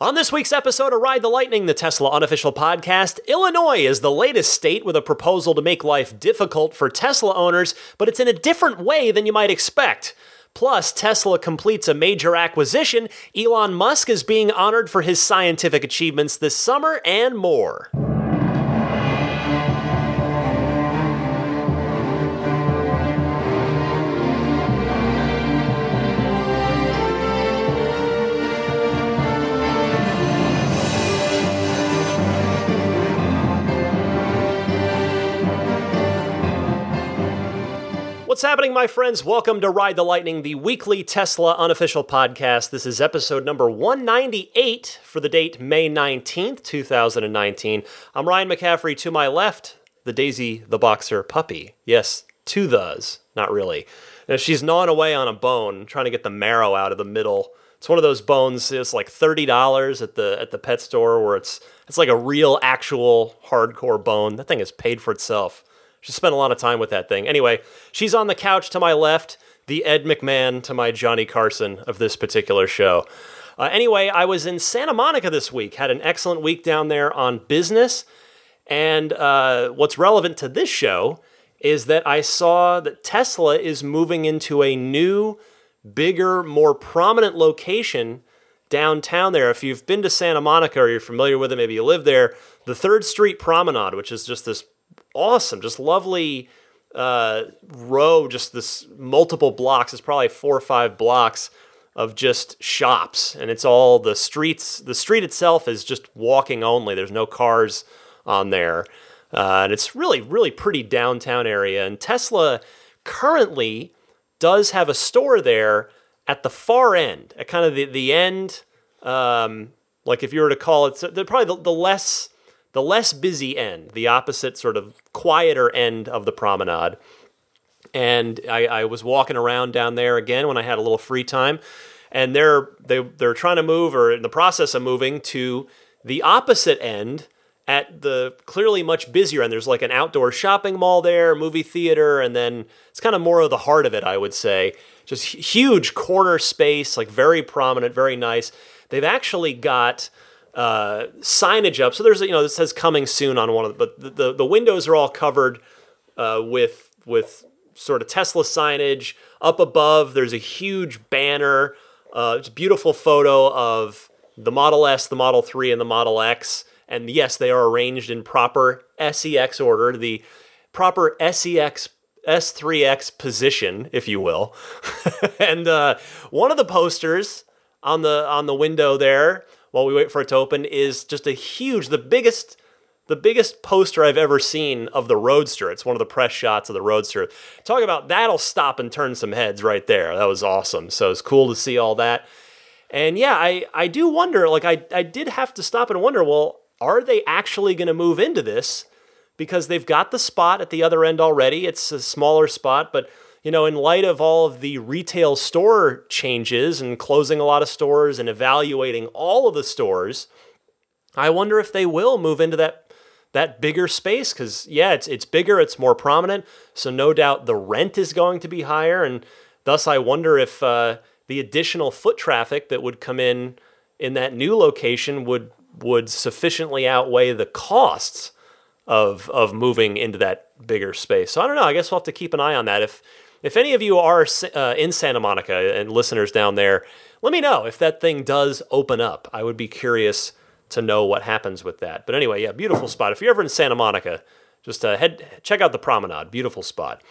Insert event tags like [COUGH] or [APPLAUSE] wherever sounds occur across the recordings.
On this week's episode of Ride the Lightning, the Tesla unofficial podcast, Illinois is the latest state with a proposal to make life difficult for Tesla owners, but it's in a different way than you might expect. Plus, Tesla completes a major acquisition, Elon Musk is being honored for his scientific achievements this summer, and more. What's happening, my friends? Welcome to Ride the Lightning, the weekly Tesla unofficial podcast. This is episode number 198 for the date May 19th, 2019. I'm Ryan McCaffrey. To my left, the Daisy the Boxer puppy. Yes, two thes, not really. Now, she's gnawing away on a bone, trying to get the marrow out of the middle. It's one of those bones. It's like thirty dollars at the at the pet store, where it's it's like a real, actual, hardcore bone. That thing has paid for itself. She spent a lot of time with that thing. Anyway, she's on the couch to my left, the Ed McMahon to my Johnny Carson of this particular show. Uh, anyway, I was in Santa Monica this week, had an excellent week down there on business. And uh, what's relevant to this show is that I saw that Tesla is moving into a new, bigger, more prominent location downtown there. If you've been to Santa Monica or you're familiar with it, maybe you live there, the Third Street Promenade, which is just this awesome, just lovely uh, row, just this multiple blocks. It's probably four or five blocks of just shops, and it's all the streets. The street itself is just walking only. There's no cars on there, uh, and it's really, really pretty downtown area. And Tesla currently does have a store there at the far end, at kind of the the end. Um, like if you were to call it, so probably the, the less the less busy end, the opposite sort of quieter end of the promenade. And I, I, was walking around down there again when I had a little free time, and they're they they're trying to move or in the process of moving to the opposite end at the clearly much busier end. There's like an outdoor shopping mall there, movie theater, and then it's kind of more of the heart of it, I would say. Just huge corner space, like very prominent, very nice. They've actually got uh, signage up. So there's you know this says coming soon on one of the, but the, the, the windows are all covered uh, with with sort of Tesla signage. Up above, there's a huge banner. Uh, it's a beautiful photo of the Model S, the Model 3, and the Model X. And yes, they are arranged in proper SEX order, the proper SEX S3X position, if you will. [LAUGHS] and uh, one of the posters on the on the window there while we wait for it to open is just a huge, the biggest, the biggest poster I've ever seen of the Roadster. It's one of the press shots of the Roadster. Talk about that'll stop and turn some heads right there. That was awesome. So it's cool to see all that. And yeah, I, I do wonder, like I, I did have to stop and wonder, well, are they actually going to move into this? Because they've got the spot at the other end already. It's a smaller spot, but you know, in light of all of the retail store changes and closing a lot of stores and evaluating all of the stores, I wonder if they will move into that that bigger space because yeah, it's it's bigger, it's more prominent, so no doubt the rent is going to be higher, and thus I wonder if uh, the additional foot traffic that would come in in that new location would would sufficiently outweigh the costs of of moving into that bigger space. So I don't know. I guess we'll have to keep an eye on that. If if any of you are uh, in Santa Monica and listeners down there, let me know if that thing does open up. I would be curious to know what happens with that. But anyway, yeah, beautiful spot. If you're ever in Santa Monica, just uh, head check out the promenade. Beautiful spot.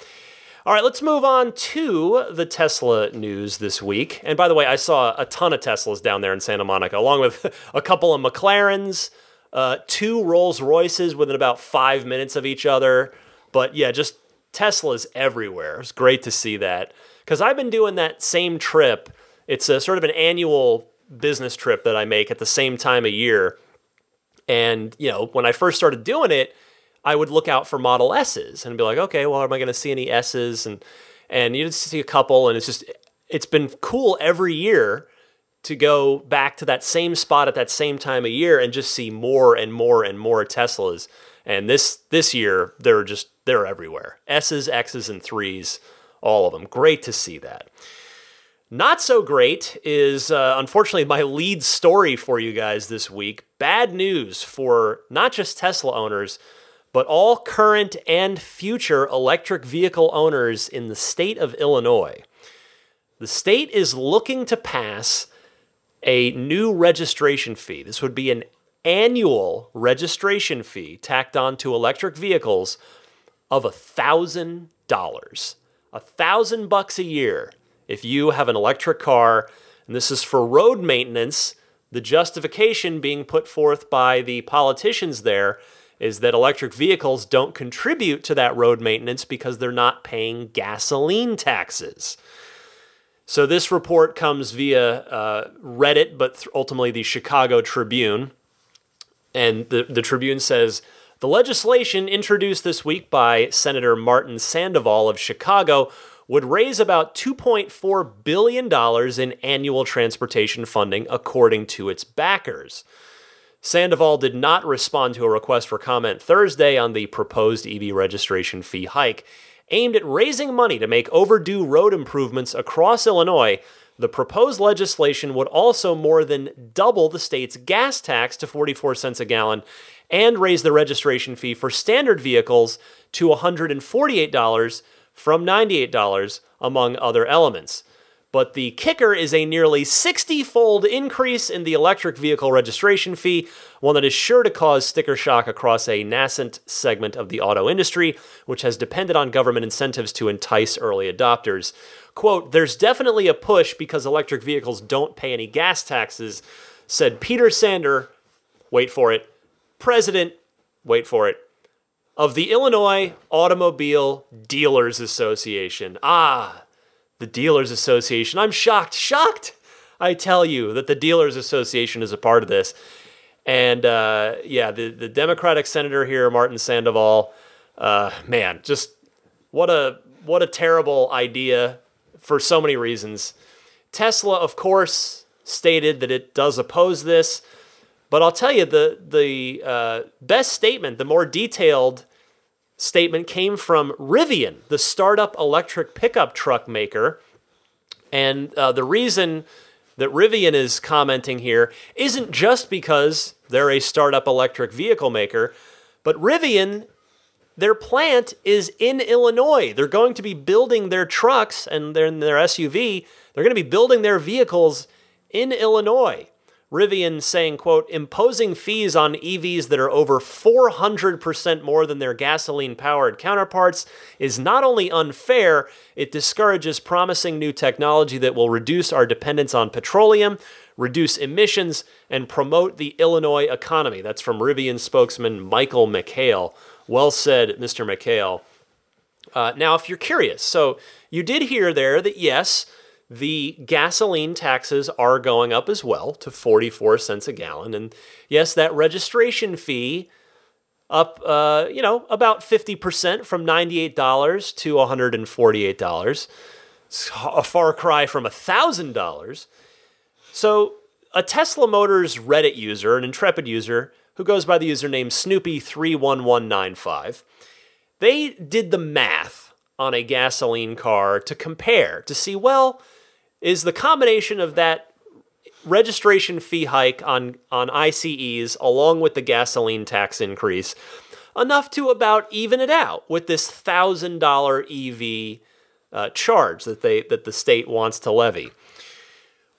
All right, let's move on to the Tesla news this week. And by the way, I saw a ton of Teslas down there in Santa Monica, along with [LAUGHS] a couple of McLarens, uh, two Rolls Royces within about five minutes of each other. But yeah, just Tesla's everywhere. It's great to see that because I've been doing that same trip. It's a sort of an annual business trip that I make at the same time of year. And, you know, when I first started doing it, I would look out for Model S's and be like, okay, well, am I going to see any S's? And, and you just see a couple, and it's just, it's been cool every year to go back to that same spot at that same time of year and just see more and more and more Teslas. And this this year, they're just they're everywhere. S's, X's, and threes, all of them. Great to see that. Not so great is uh, unfortunately my lead story for you guys this week. Bad news for not just Tesla owners, but all current and future electric vehicle owners in the state of Illinois. The state is looking to pass a new registration fee. This would be an annual registration fee tacked on to electric vehicles of a thousand dollars. A thousand bucks a year if you have an electric car, and this is for road maintenance. The justification being put forth by the politicians there is that electric vehicles don't contribute to that road maintenance because they're not paying gasoline taxes. So this report comes via uh, Reddit, but ultimately the Chicago Tribune. And the, the Tribune says the legislation introduced this week by Senator Martin Sandoval of Chicago would raise about $2.4 billion in annual transportation funding, according to its backers. Sandoval did not respond to a request for comment Thursday on the proposed EV registration fee hike. Aimed at raising money to make overdue road improvements across Illinois, the proposed legislation would also more than double the state's gas tax to 44 cents a gallon and raise the registration fee for standard vehicles to $148 from $98, among other elements. But the kicker is a nearly 60 fold increase in the electric vehicle registration fee, one that is sure to cause sticker shock across a nascent segment of the auto industry, which has depended on government incentives to entice early adopters. Quote, There's definitely a push because electric vehicles don't pay any gas taxes, said Peter Sander, wait for it, president, wait for it, of the Illinois Automobile Dealers Association. Ah, the Dealers Association. I'm shocked, shocked. I tell you that the Dealers Association is a part of this. And uh, yeah, the, the Democratic senator here, Martin Sandoval, uh, man, just what a what a terrible idea for so many reasons. Tesla, of course, stated that it does oppose this. But I'll tell you, the the uh, best statement, the more detailed statement, came from Rivian, the startup electric pickup truck maker. And uh, the reason that Rivian is commenting here isn't just because they're a startup electric vehicle maker, but Rivian, their plant is in Illinois. They're going to be building their trucks and their, their SUV. They're going to be building their vehicles in Illinois. Rivian saying, quote, imposing fees on EVs that are over 400% more than their gasoline powered counterparts is not only unfair, it discourages promising new technology that will reduce our dependence on petroleum, reduce emissions, and promote the Illinois economy. That's from Rivian spokesman Michael McHale. Well said, Mr. McHale. Uh, now, if you're curious, so you did hear there that yes, the gasoline taxes are going up as well to 44 cents a gallon. And yes, that registration fee up, uh, you know, about 50% from $98 to $148. It's a far cry from $1,000. So a Tesla Motors Reddit user, an Intrepid user, who goes by the username Snoopy31195, they did the math on a gasoline car to compare to see, well, is the combination of that registration fee hike on, on ICEs along with the gasoline tax increase enough to about even it out with this thousand dollar EV uh, charge that they that the state wants to levy.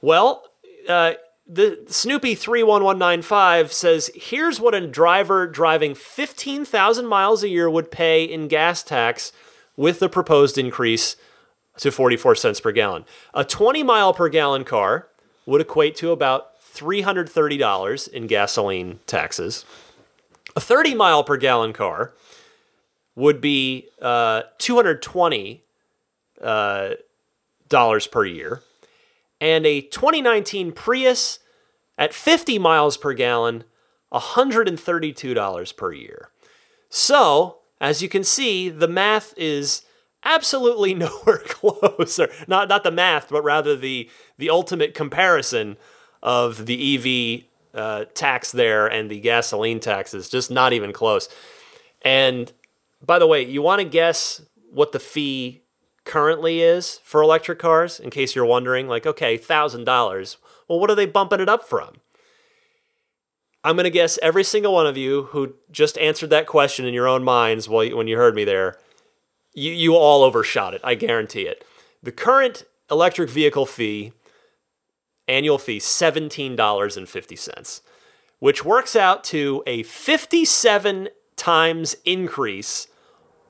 Well, uh, the Snoopy three one one nine five says here's what a driver driving fifteen thousand miles a year would pay in gas tax with the proposed increase to 44 cents per gallon. A 20 mile per gallon car would equate to about $330 in gasoline taxes. A 30 mile per gallon car would be uh, 220 uh, dollars per year, and a 2019 Prius at 50 miles per gallon, $132 per year. So, as you can see, the math is absolutely [LAUGHS] nowhere close. Or not not the math, but rather the the ultimate comparison of the EV uh, tax there and the gasoline taxes. Just not even close. And by the way, you want to guess what the fee currently is for electric cars, in case you're wondering, like, okay, $1,000. Well, what are they bumping it up from? I'm going to guess every single one of you who just answered that question in your own minds while you, when you heard me there, you, you all overshot it. I guarantee it. The current electric vehicle fee, annual fee, $17.50, which works out to a 57 times increase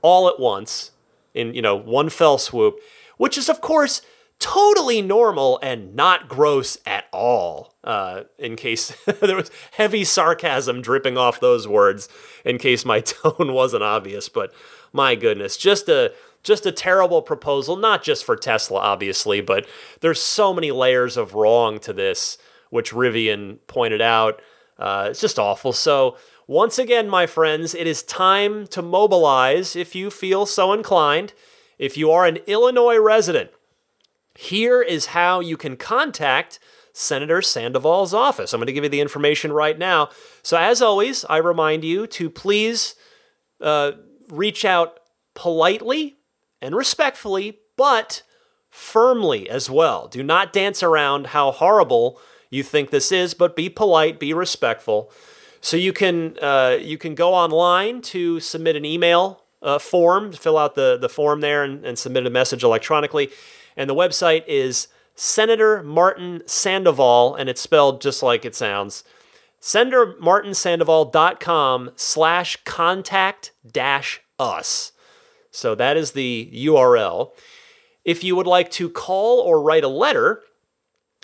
all at once in, you know, one fell swoop, which is, of course, totally normal and not gross at all. Uh, in case [LAUGHS] there was heavy sarcasm dripping off those words, in case my [LAUGHS] tone wasn't obvious, but my goodness, just a just a terrible proposal, not just for Tesla, obviously, but there's so many layers of wrong to this, which Rivian pointed out. Uh, it's just awful. So, once again, my friends, it is time to mobilize if you feel so inclined. If you are an Illinois resident, here is how you can contact Senator Sandoval's office. I'm going to give you the information right now. So, as always, I remind you to please uh, reach out politely and respectfully, but firmly as well. Do not dance around how horrible you think this is, but be polite, be respectful. So you can uh, you can go online to submit an email uh, form, fill out the the form there, and, and submit a message electronically. And the website is Senator Martin Sandoval, and it's spelled just like it sounds. SenatorMartinSandoval.com slash contact dash us. So that is the URL. If you would like to call or write a letter,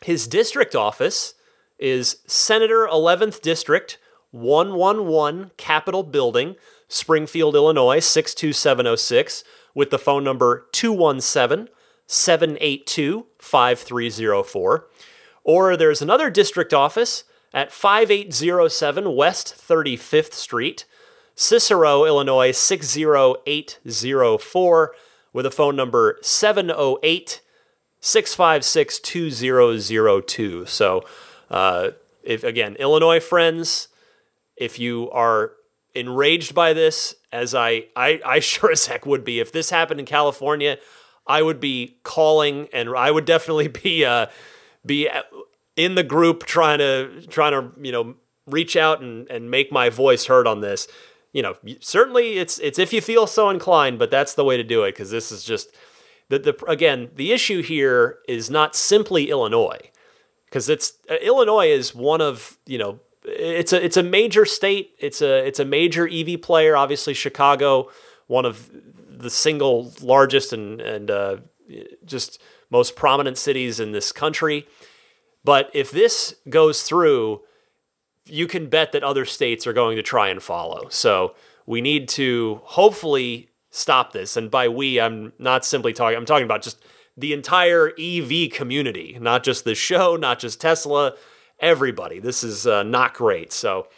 his district office is Senator 11th District, 111 Capitol Building, Springfield, Illinois 62706, with the phone number 217 782 5304. Or there's another district office at 5807 West 35th Street, Cicero, Illinois 60804, with a phone number 708 656 2002. So, uh, if again, Illinois friends, if you are enraged by this, as I, I, I sure as heck would be, if this happened in California, I would be calling, and I would definitely be uh, be in the group trying to trying to you know reach out and, and make my voice heard on this. You know, certainly it's it's if you feel so inclined, but that's the way to do it because this is just the the again the issue here is not simply Illinois because it's uh, Illinois is one of you know it's a it's a major state it's a it's a major EV player obviously Chicago one of the single largest and and uh, just most prominent cities in this country. But if this goes through, you can bet that other states are going to try and follow. So we need to hopefully stop this. And by we, I'm not simply talking, I'm talking about just the entire EV community, not just the show, not just Tesla, everybody. This is uh, not great. So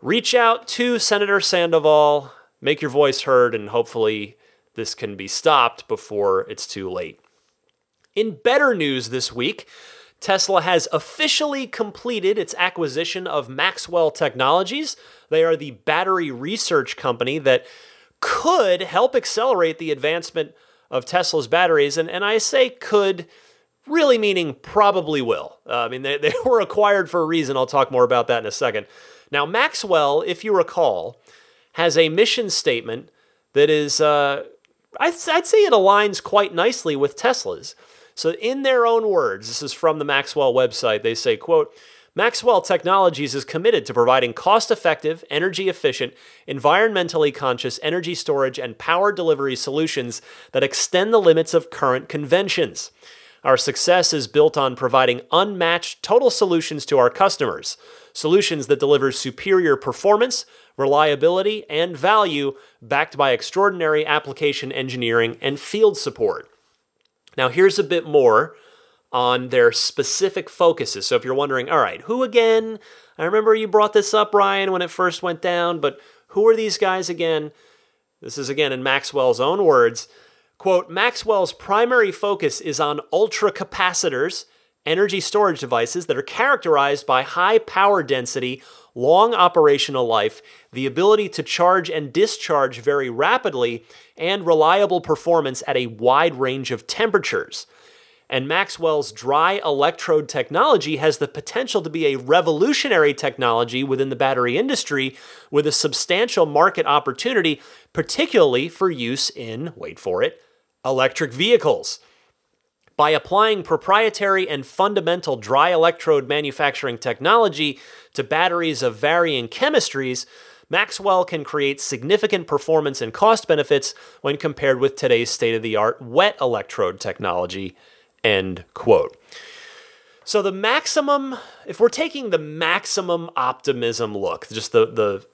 reach out to Senator Sandoval, make your voice heard, and hopefully this can be stopped before it's too late. In better news this week, Tesla has officially completed its acquisition of Maxwell Technologies. They are the battery research company that could help accelerate the advancement of Tesla's batteries. And, and I say could, really meaning probably will. Uh, I mean, they, they [LAUGHS] were acquired for a reason. I'll talk more about that in a second. Now, Maxwell, if you recall, has a mission statement that is uh, I'd, I'd say it aligns quite nicely with Tesla's. So in their own words, this is from the Maxwell website, they say, quote, Maxwell Technologies is committed to providing cost effective, energy efficient, environmentally conscious energy storage and power delivery solutions that extend the limits of current conventions. Our success is built on providing unmatched total solutions to our customers, solutions that deliver superior performance, reliability, and value backed by extraordinary application engineering and field support. Now, here's a bit more on their specific focuses. So, if you're wondering, all right, who again? I remember you brought this up, Ryan, when it first went down, but who are these guys again? This is again in Maxwell's own words. Quote Maxwell's primary focus is on ultra capacitors energy storage devices that are characterized by high power density, long operational life, the ability to charge and discharge very rapidly, and reliable performance at a wide range of temperatures. And Maxwell's dry electrode technology has the potential to be a revolutionary technology within the battery industry with a substantial market opportunity, particularly for use in, wait for it, electric vehicles. By applying proprietary and fundamental dry electrode manufacturing technology to batteries of varying chemistries, Maxwell can create significant performance and cost benefits when compared with today's state of the art wet electrode technology. End quote. So the maximum, if we're taking the maximum optimism look, just the the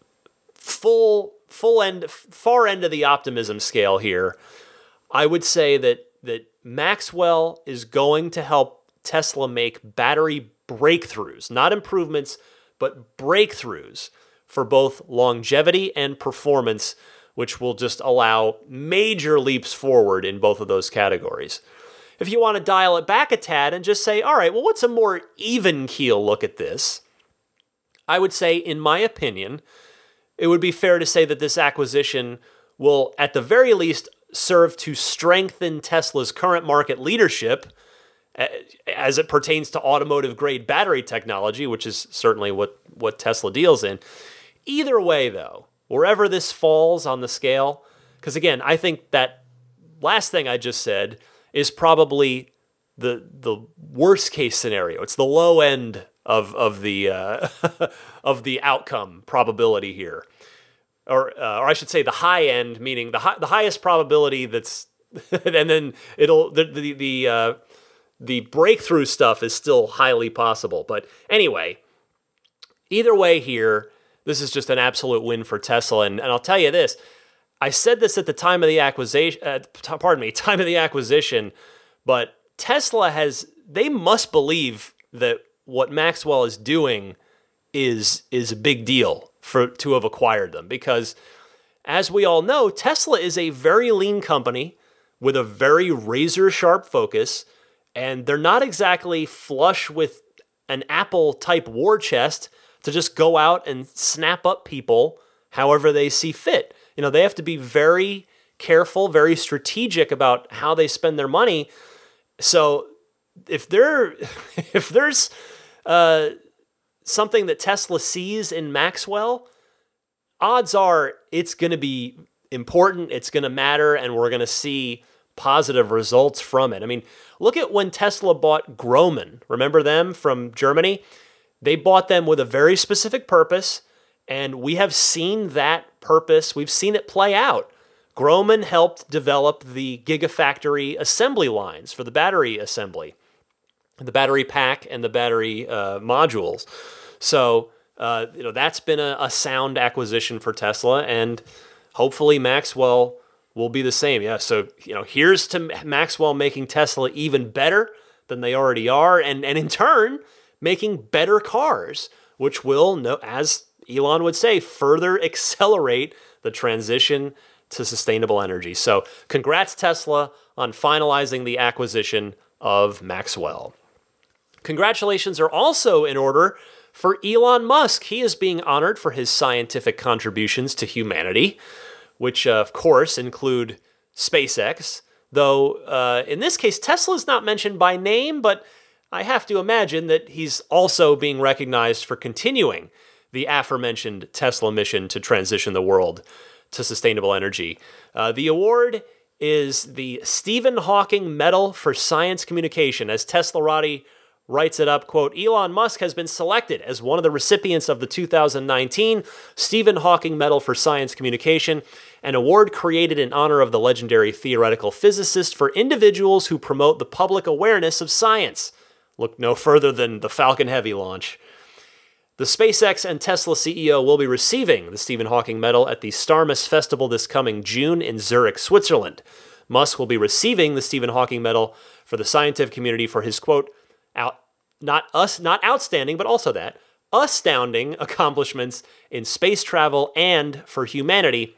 full full end far end of the optimism scale here, I would say that that Maxwell is going to help Tesla make battery breakthroughs, not improvements, but breakthroughs for both longevity and performance, which will just allow major leaps forward in both of those categories. If you want to dial it back a tad and just say, all right, well, what's a more even keel look at this? I would say, in my opinion, it would be fair to say that this acquisition will, at the very least, serve to strengthen Tesla's current market leadership as it pertains to automotive grade battery technology, which is certainly what, what Tesla deals in. Either way, though, wherever this falls on the scale, because again, I think that last thing I just said is probably the the worst case scenario. It's the low end of of the uh, [LAUGHS] of the outcome probability here, or uh, or I should say the high end, meaning the the highest probability that's, [LAUGHS] and then it'll the the the, uh, the breakthrough stuff is still highly possible. But anyway, either way here, this is just an absolute win for Tesla, and and I'll tell you this. I said this at the time of the acquisition. Uh, pardon me, [LAUGHS] time of the acquisition, but Tesla has. They must believe that what Maxwell is doing is is a big deal for to have acquired them because, as we all know, Tesla is a very lean company with a very razor sharp focus, and they're not exactly flush with an Apple type war chest to just go out and snap up people however they see fit. You know, they have to be very careful, very strategic about how they spend their money. So if there [LAUGHS] if there's uh, something that Tesla sees in Maxwell, odds are it's going to be important, it's going to matter, and we're going to see positive results from it. I mean, look at when Tesla bought Grohmann. Remember them from Germany? They bought them with a very specific purpose, and we have seen that purpose. We've seen it play out. Grohmann helped develop the Gigafactory assembly lines for the battery assembly, the battery pack, and the battery uh, modules. So, uh, you know, that's been a, a, sound acquisition for Tesla, and hopefully Maxwell will be the same. Yeah. So, you know, here's to Maxwell making Tesla even better than they already are, and and in turn making better cars, which will, no as Elon would say, further [LAUGHS] accelerate the transition to sustainable energy. So, congrats, Tesla, on finalizing the acquisition of Maxwell. Congratulations are also in order for Elon Musk. He is being honored for his scientific contributions to humanity, which, uh, of course, include SpaceX. Though uh, in this case, Tesla is not mentioned by name, but I have to imagine that he's also being recognized for continuing the aforementioned Tesla mission to transition the world to sustainable energy. Uh, the award is the Stephen Hawking Medal for Science Communication, as Teslarati writes it up, quote, Elon Musk has been selected as one of the recipients of the 2019 Stephen Hawking Medal for Science Communication, an award created in honor of the legendary theoretical physicist for individuals who promote the public awareness of science. Look no further than the Falcon Heavy launch. The SpaceX and Tesla CEO will be receiving the Stephen Hawking Medal at the Starmus Festival this coming June in Zurich, Switzerland. Musk will be receiving the Stephen Hawking Medal for the scientific community for his quote, out, not us, not outstanding, but also that astounding accomplishments in space travel and for humanity,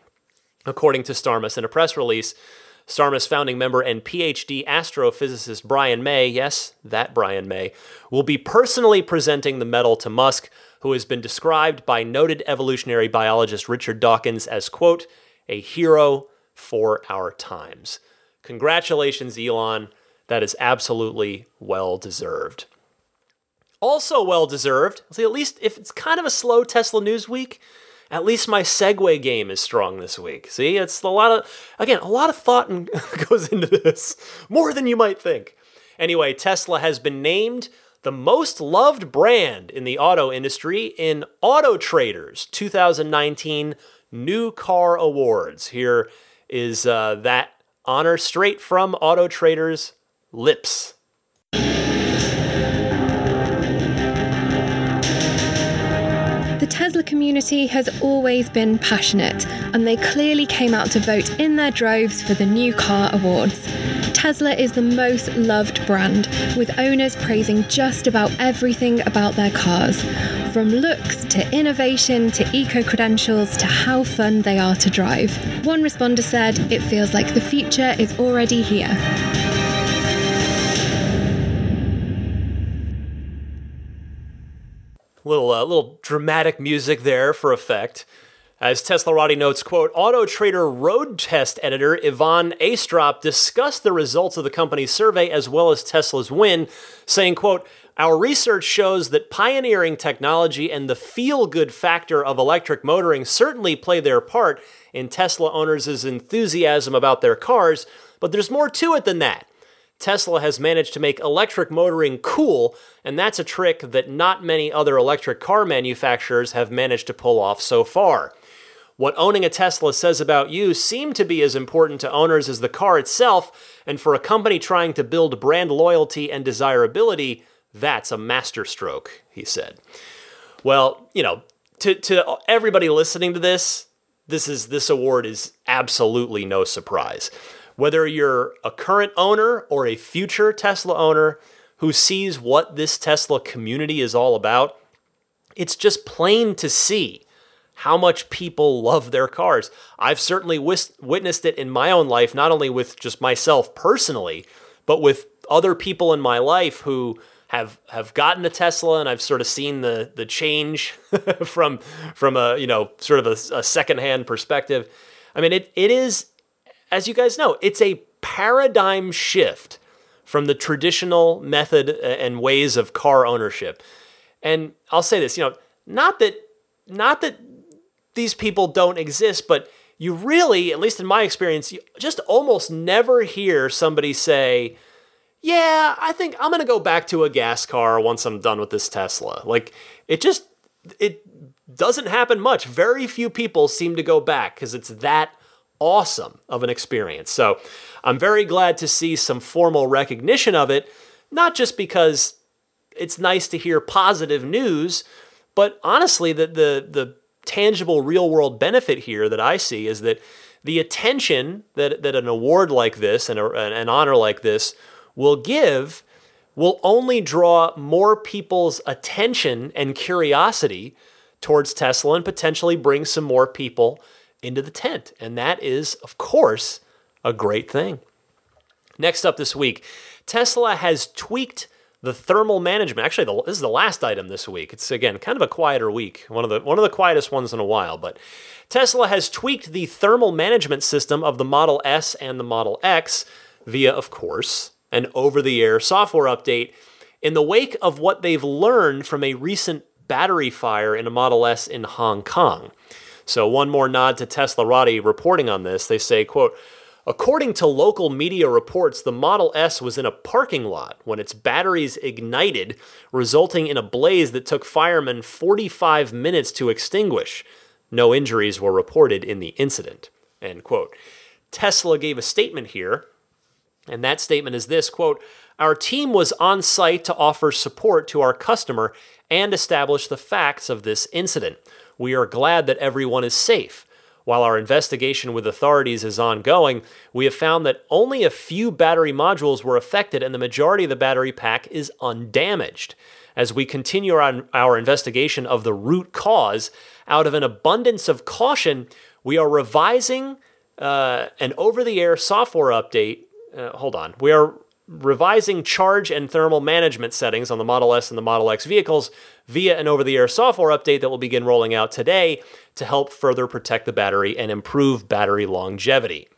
according to Starmus in a press release. Starmus founding member and PhD astrophysicist Brian May, yes, that Brian May, will be personally presenting the medal to Musk, who has been described by noted evolutionary biologist Richard Dawkins as, quote, a hero for our times. Congratulations, Elon. That is absolutely well deserved. Also well deserved. See, at least if it's kind of a slow Tesla news week, at least my segue game is strong this week. See, it's a lot of, again, a lot of thought [LAUGHS] goes into this, more than you might think. Anyway, Tesla has been named the most loved brand in the auto industry in Auto Trader's 2019 New Car Awards. Here is uh, that honor straight from Auto Trader's lips. The Tesla community has always been passionate, and they clearly came out to vote in their droves for the New Car Awards. Tesla is the most loved brand, with owners praising just about everything about their cars from looks to innovation to eco credentials to how fun they are to drive. One responder said, It feels like the future is already here. Little, uh, little dramatic music there for effect. As Teslarati notes, quote, Auto Trader road test editor Ivan Aistrop discussed the results of the company's survey as well as Tesla's win, saying, quote, our research shows that pioneering technology and the feel good factor of electric motoring certainly play their part in Tesla owners' enthusiasm about their cars, but there's more to it than that. Tesla has managed to make electric motoring cool, and that's a trick that not many other electric car manufacturers have managed to pull off so far. What owning a Tesla says about you seem to be as important to owners as the car itself, and for a company trying to build brand loyalty and desirability, that's a masterstroke, he said. Well, you know, to, to everybody listening to this, this is this award is absolutely no surprise. Whether you're a current owner or a future Tesla owner who sees what this Tesla community is all about, it's just plain to see how much people love their cars. I've certainly wis- witnessed it in my own life, not only with just myself personally, but with other people in my life who have have gotten a Tesla, and I've sort of seen the the change [LAUGHS] from from a you know sort of a, a secondhand perspective. I mean, it it is as you guys know, it's a paradigm shift from the traditional method uh, and ways of car ownership. And I'll say this, you know, not that not that these people don't exist, but you really, at least in my experience, you just almost never hear somebody say, "Yeah, I think I'm going to go back to a gas car once I'm done with this Tesla." Like it just it doesn't happen much. Very few people seem to go back because it's that awesome of an experience. So I'm very glad to see some formal recognition of it, not just because it's nice to hear positive news, but honestly, the, the, the tangible real world benefit here that I see is that the attention that, that an award like this and a, an honor like this will give will only draw more people's attention and curiosity towards Tesla and potentially bring some more people into the tent. And that is, of course, a great thing. Next up this week, Tesla has tweaked the thermal management. Actually, the, this is the last item this week. It's again kind of a quieter week, one of the one of the quietest ones in a while. But Tesla has tweaked the thermal management system of the Model S and the Model X via, of course, an over-the-air software update in the wake of what they've learned from a recent battery fire in a Model S in Hong Kong. So one more nod to Teslarati reporting on this. They say, quote, According to local media reports, the Model S was in a parking lot when its batteries ignited, resulting in a blaze that took firemen 45 minutes to extinguish. No injuries were reported in the incident. End quote. Tesla gave a statement here, and that statement is this quote, Our team was on site to offer support to our customer and establish the facts of this incident. We are glad that everyone is safe. While our investigation with authorities is ongoing, we have found that only a few battery modules were affected and the majority of the battery pack is undamaged. As we continue on our investigation of the root cause, out of an abundance of caution, we are revising uh, an over the air software update. Uh, hold on. We are revising charge and thermal management settings on the Model S and the Model X vehicles via an over the air software update that will begin rolling out today to help further protect the battery and improve battery longevity.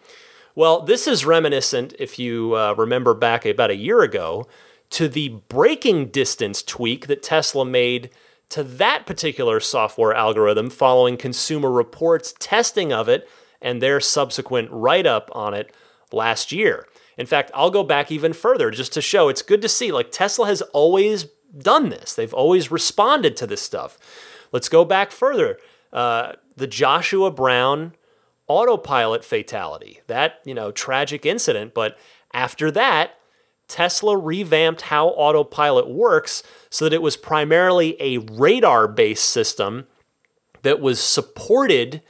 Well, this is reminiscent, if you uh, remember back about a year ago, to the braking distance tweak that Tesla made to that particular software algorithm following Consumer Reports testing of it and their subsequent write up on it last year. In fact, I'll go back even further just to show it's good to see. Like Tesla has always done this, they've always responded to this stuff. Let's go back further. Uh, the Joshua Brown autopilot fatality, that, you know, tragic incident. But after that, Tesla revamped how autopilot works so that it was primarily a radar based system that was supported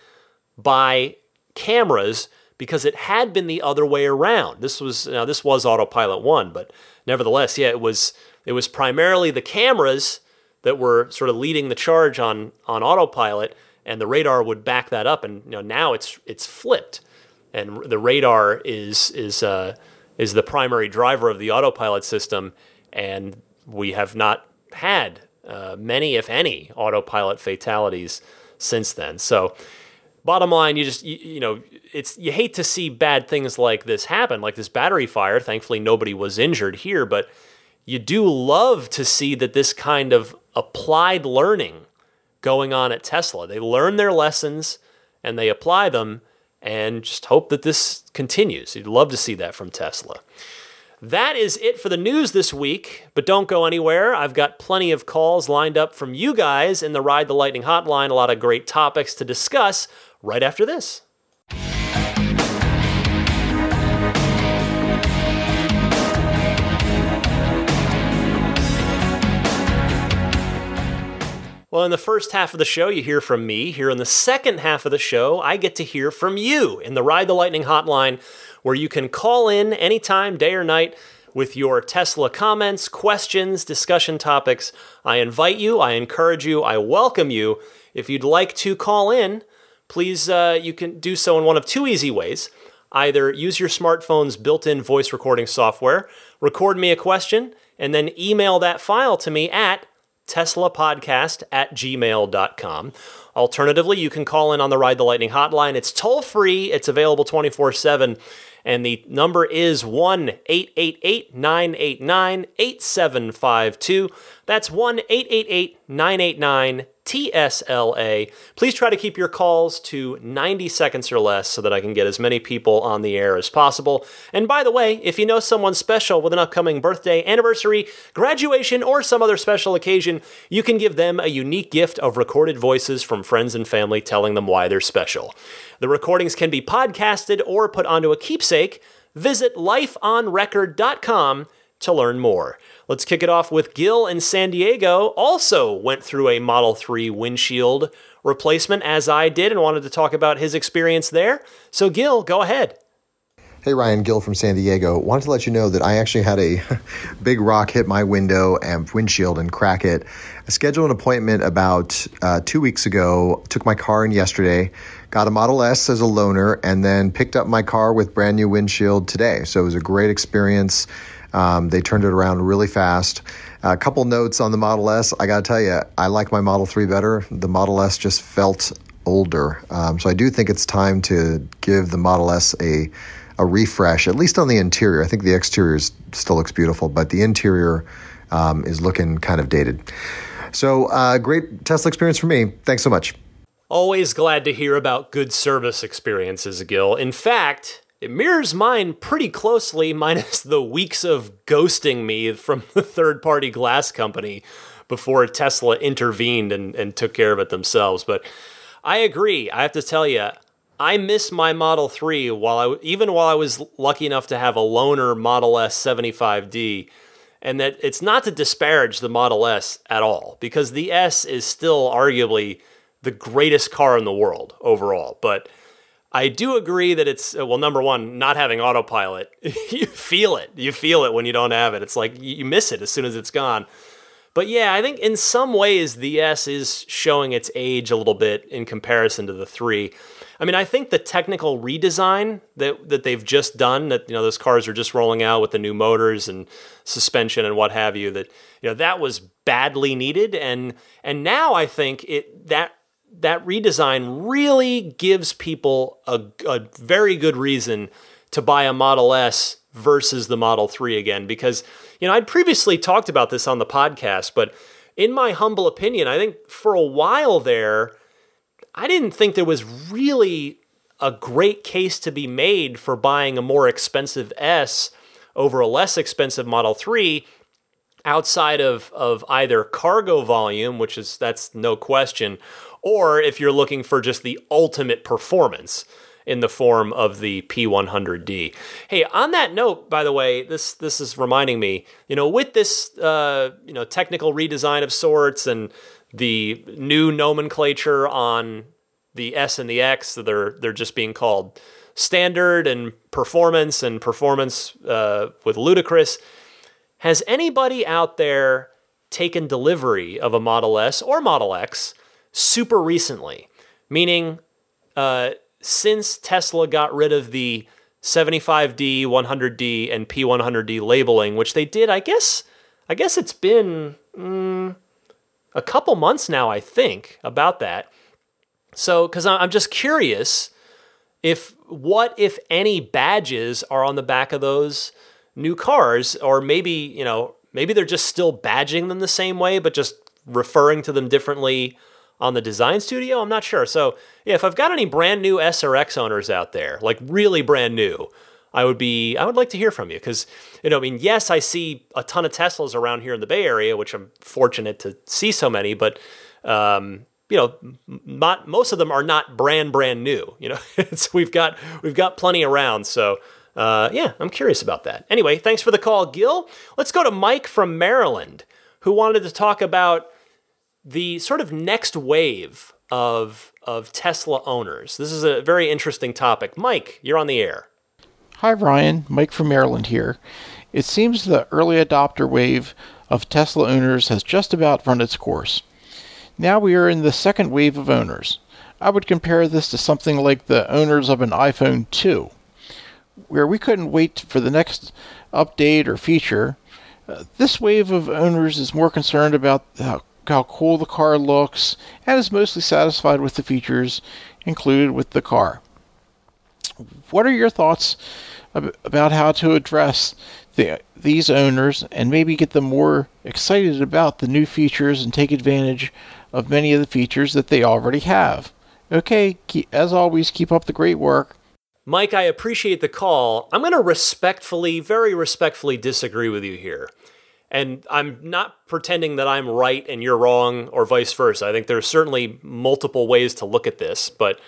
by cameras because it had been the other way around. This was now this was autopilot 1, but nevertheless, yeah, it was it was primarily the cameras that were sort of leading the charge on on autopilot and the radar would back that up and you know now it's it's flipped and the radar is is uh, is the primary driver of the autopilot system, and we have not had uh, many, if any, autopilot fatalities since then. So, bottom line, you just you, you, know it's you hate to see bad things like this happen, like this battery fire. Thankfully, nobody was injured here, but you do love to see that this kind of applied learning going on at Tesla. They learn their lessons and they apply them and just hope that this continues. You'd love to see that from Tesla. That is it for the news this week, but don't go anywhere. I've got plenty of calls lined up from you guys in the Ride the Lightning hotline, a lot of great topics to discuss right after this. Well, in the first half of the show, you hear from me. Here in the second half of the show, I get to hear from you in the Ride the Lightning hotline, where you can call in anytime, day or night, with your Tesla comments, questions, discussion topics. I invite you, I encourage you, I welcome you. If you'd like to call in, please, uh, you can do so in one of two easy ways. Either use your smartphone's built in voice recording software, record me a question, and then email that file to me at teslapodcast at gmail.com. Alternatively, you can call in on the Ride the Lightning hotline. It's toll free, it's available 24 7, and the number is 1 888 989 8752. That's 1 888 989 TSLA. Please try to keep your calls to 90 seconds or less so that I can get as many people on the air as possible. And by the way, if you know someone special with an upcoming birthday, anniversary, graduation, or some other special occasion, you can give them a unique gift of recorded voices from friends and family telling them why they're special. The recordings can be podcasted or put onto a keepsake. Visit lifeonrecord.com to learn more. Let's kick it off with Gil in San Diego. Also went through a Model 3 windshield replacement as I did and wanted to talk about his experience there. So, Gil, go ahead. Hey Ryan Gil from San Diego. Wanted to let you know that I actually had a [LAUGHS] big rock hit my window and windshield and crack it. I scheduled an appointment about uh, two weeks ago. Took my car in yesterday. Got a Model S as a loaner, and then picked up my car with brand new windshield today. So it was a great experience. Um, they turned it around really fast. A couple notes on the Model S. I got to tell you, I like my Model 3 better. The Model S just felt older. Um, so I do think it's time to give the Model S a a refresh, at least on the interior. I think the exterior still looks beautiful, but the interior um, is looking kind of dated. So, uh, great Tesla experience for me. Thanks so much. Always glad to hear about good service experiences, Gil. In fact, it mirrors mine pretty closely, [LAUGHS] minus the weeks of ghosting me from the third party glass company before Tesla intervened and, and took care of it themselves. But I agree. I have to tell you, I miss my Model 3 while I even while I was lucky enough to have a loaner Model S 75D and that it's not to disparage the Model S at all because the S is still arguably the greatest car in the world overall but I do agree that it's uh, well, number one, not having autopilot. [LAUGHS] you feel it. You feel it when you don't have it. It's like you miss it as soon as it's gone. but yeah, I think in some ways the S is showing its age a little bit in comparison to the 3. I mean, I think the technical redesign that that they've just done that you know those cars are just rolling out with the new motors and suspension and what have you that you know that was badly needed. And and now I think it that that redesign really gives people a, a very good reason to buy a Model S versus the Model 3 again. Because you know I'd previously talked about this on the podcast but in my humble opinion I think for a while there I didn't think there was really a great case to be made for buying a more expensive S over a less expensive Model 3 outside of, of either cargo volume, which is that's no question, or if you're looking for just the ultimate performance in the form of the P100D. Hey, on that note, by the way, this this is reminding me, you know, with this uh, you know technical redesign of sorts and the new nomenclature on the S and the X. They're they're just being called standard and performance and performance uh, with ludicrous. Has anybody out there taken delivery of a Model S or Model X super recently? Meaning, uh, since Tesla got rid of the 75D, 100D, and P100D labeling, which they did, I guess. I guess it's been. Mm, a couple months now, I think, about that. So, because I'm just curious if what, if any, badges are on the back of those new cars, or maybe, you know, maybe they're just still badging them the same way, but just referring to them differently on the design studio. I'm not sure. So, yeah, if I've got any brand new SRX owners out there, like really brand new, I would be I would like to hear from you because you know I mean yes I see a ton of Teslas around here in the Bay Area which I'm fortunate to see so many but um, you know not most of them are not brand brand new [LAUGHS] you know so we've got we've got plenty around so uh, yeah I'm curious about that. Anyway thanks for the call Gil. Let's go to Mike from Maryland who wanted to talk about the sort of next wave of of Tesla owners. This is a very interesting topic. Mike you're on the air. Hi, Ryan. Mike from Maryland here. It seems the early adopter wave of Tesla owners has just about run its course. Now we are in the second wave of owners. I would compare this to something like the owners of an iPhone 2, where we couldn't wait for the next update or feature. Uh, this wave of owners is more concerned about how, how cool the car looks and is mostly satisfied with the features included with the car. What are your thoughts about how to address the, these owners and maybe get them more excited about the new features and take advantage of many of the features that they already have? Okay, keep, as always, keep up the great work. Mike, I appreciate the call. I'm going to respectfully, very respectfully disagree with you here. And I'm not pretending that I'm right and you're wrong or vice versa. I think there's certainly multiple ways to look at this, but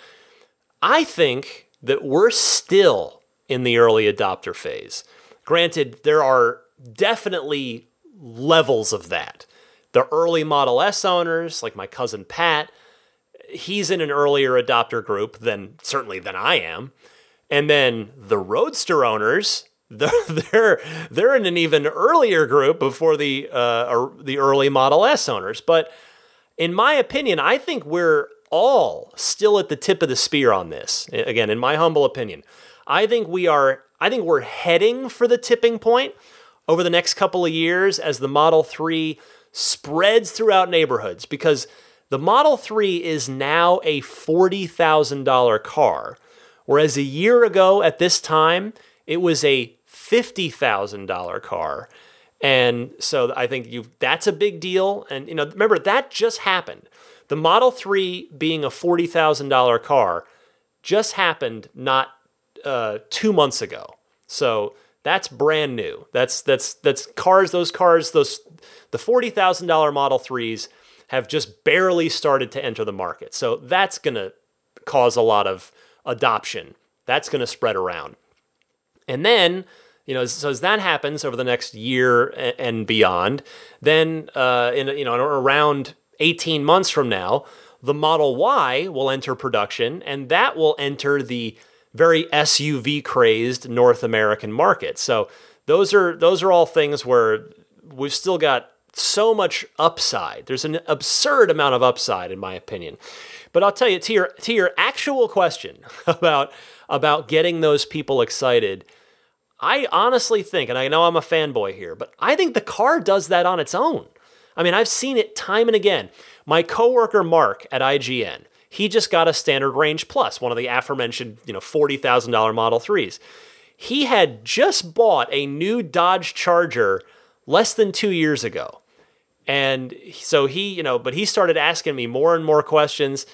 I think that we're still in the early adopter phase. Granted, there are definitely levels of that. The early Model S owners, like my cousin Pat, he's in an earlier adopter group than certainly than I am. And then the Roadster owners, [LAUGHS] they're they're, in an even earlier group before the uh, the early Model S owners. But in my opinion, I think we're all still at the tip of the spear on this. Again, in my humble opinion, I think we are. I think we're heading for the tipping point over the next couple of years as the Model 3 spreads throughout neighborhoods because the Model 3 is now a $40,000 car, whereas a year ago at this time, it was a $50,000 car. And so I think you that's a big deal. And you know, remember that just happened. The Model 3 being a $40,000 car just happened not uh, two months ago. So that's brand new. That's that's that's cars. Those cars, those the forty thousand dollar Model Threes have just barely started to enter the market. So that's gonna cause a lot of adoption. That's gonna spread around, and then you know, so as that happens over the next year and beyond, then uh, in you know around 18 months from now, the Model Y will enter production, and that will enter the very SUV crazed North American market. So those are those are all things where we've still got so much upside. There's an absurd amount of upside, in my opinion. But I'll tell you to your to your actual question [LAUGHS] about about getting those people excited. I honestly think, and I know I'm a fanboy here, but I think the car does that on its own. I mean, I've seen it time and again. My coworker Mark at IGN, he just got a standard range plus, one of the aforementioned, you know, $40,000 Model 3s. He had just bought a new Dodge Charger less than 2 years ago. And so he, you know, but he started asking me more and more questions.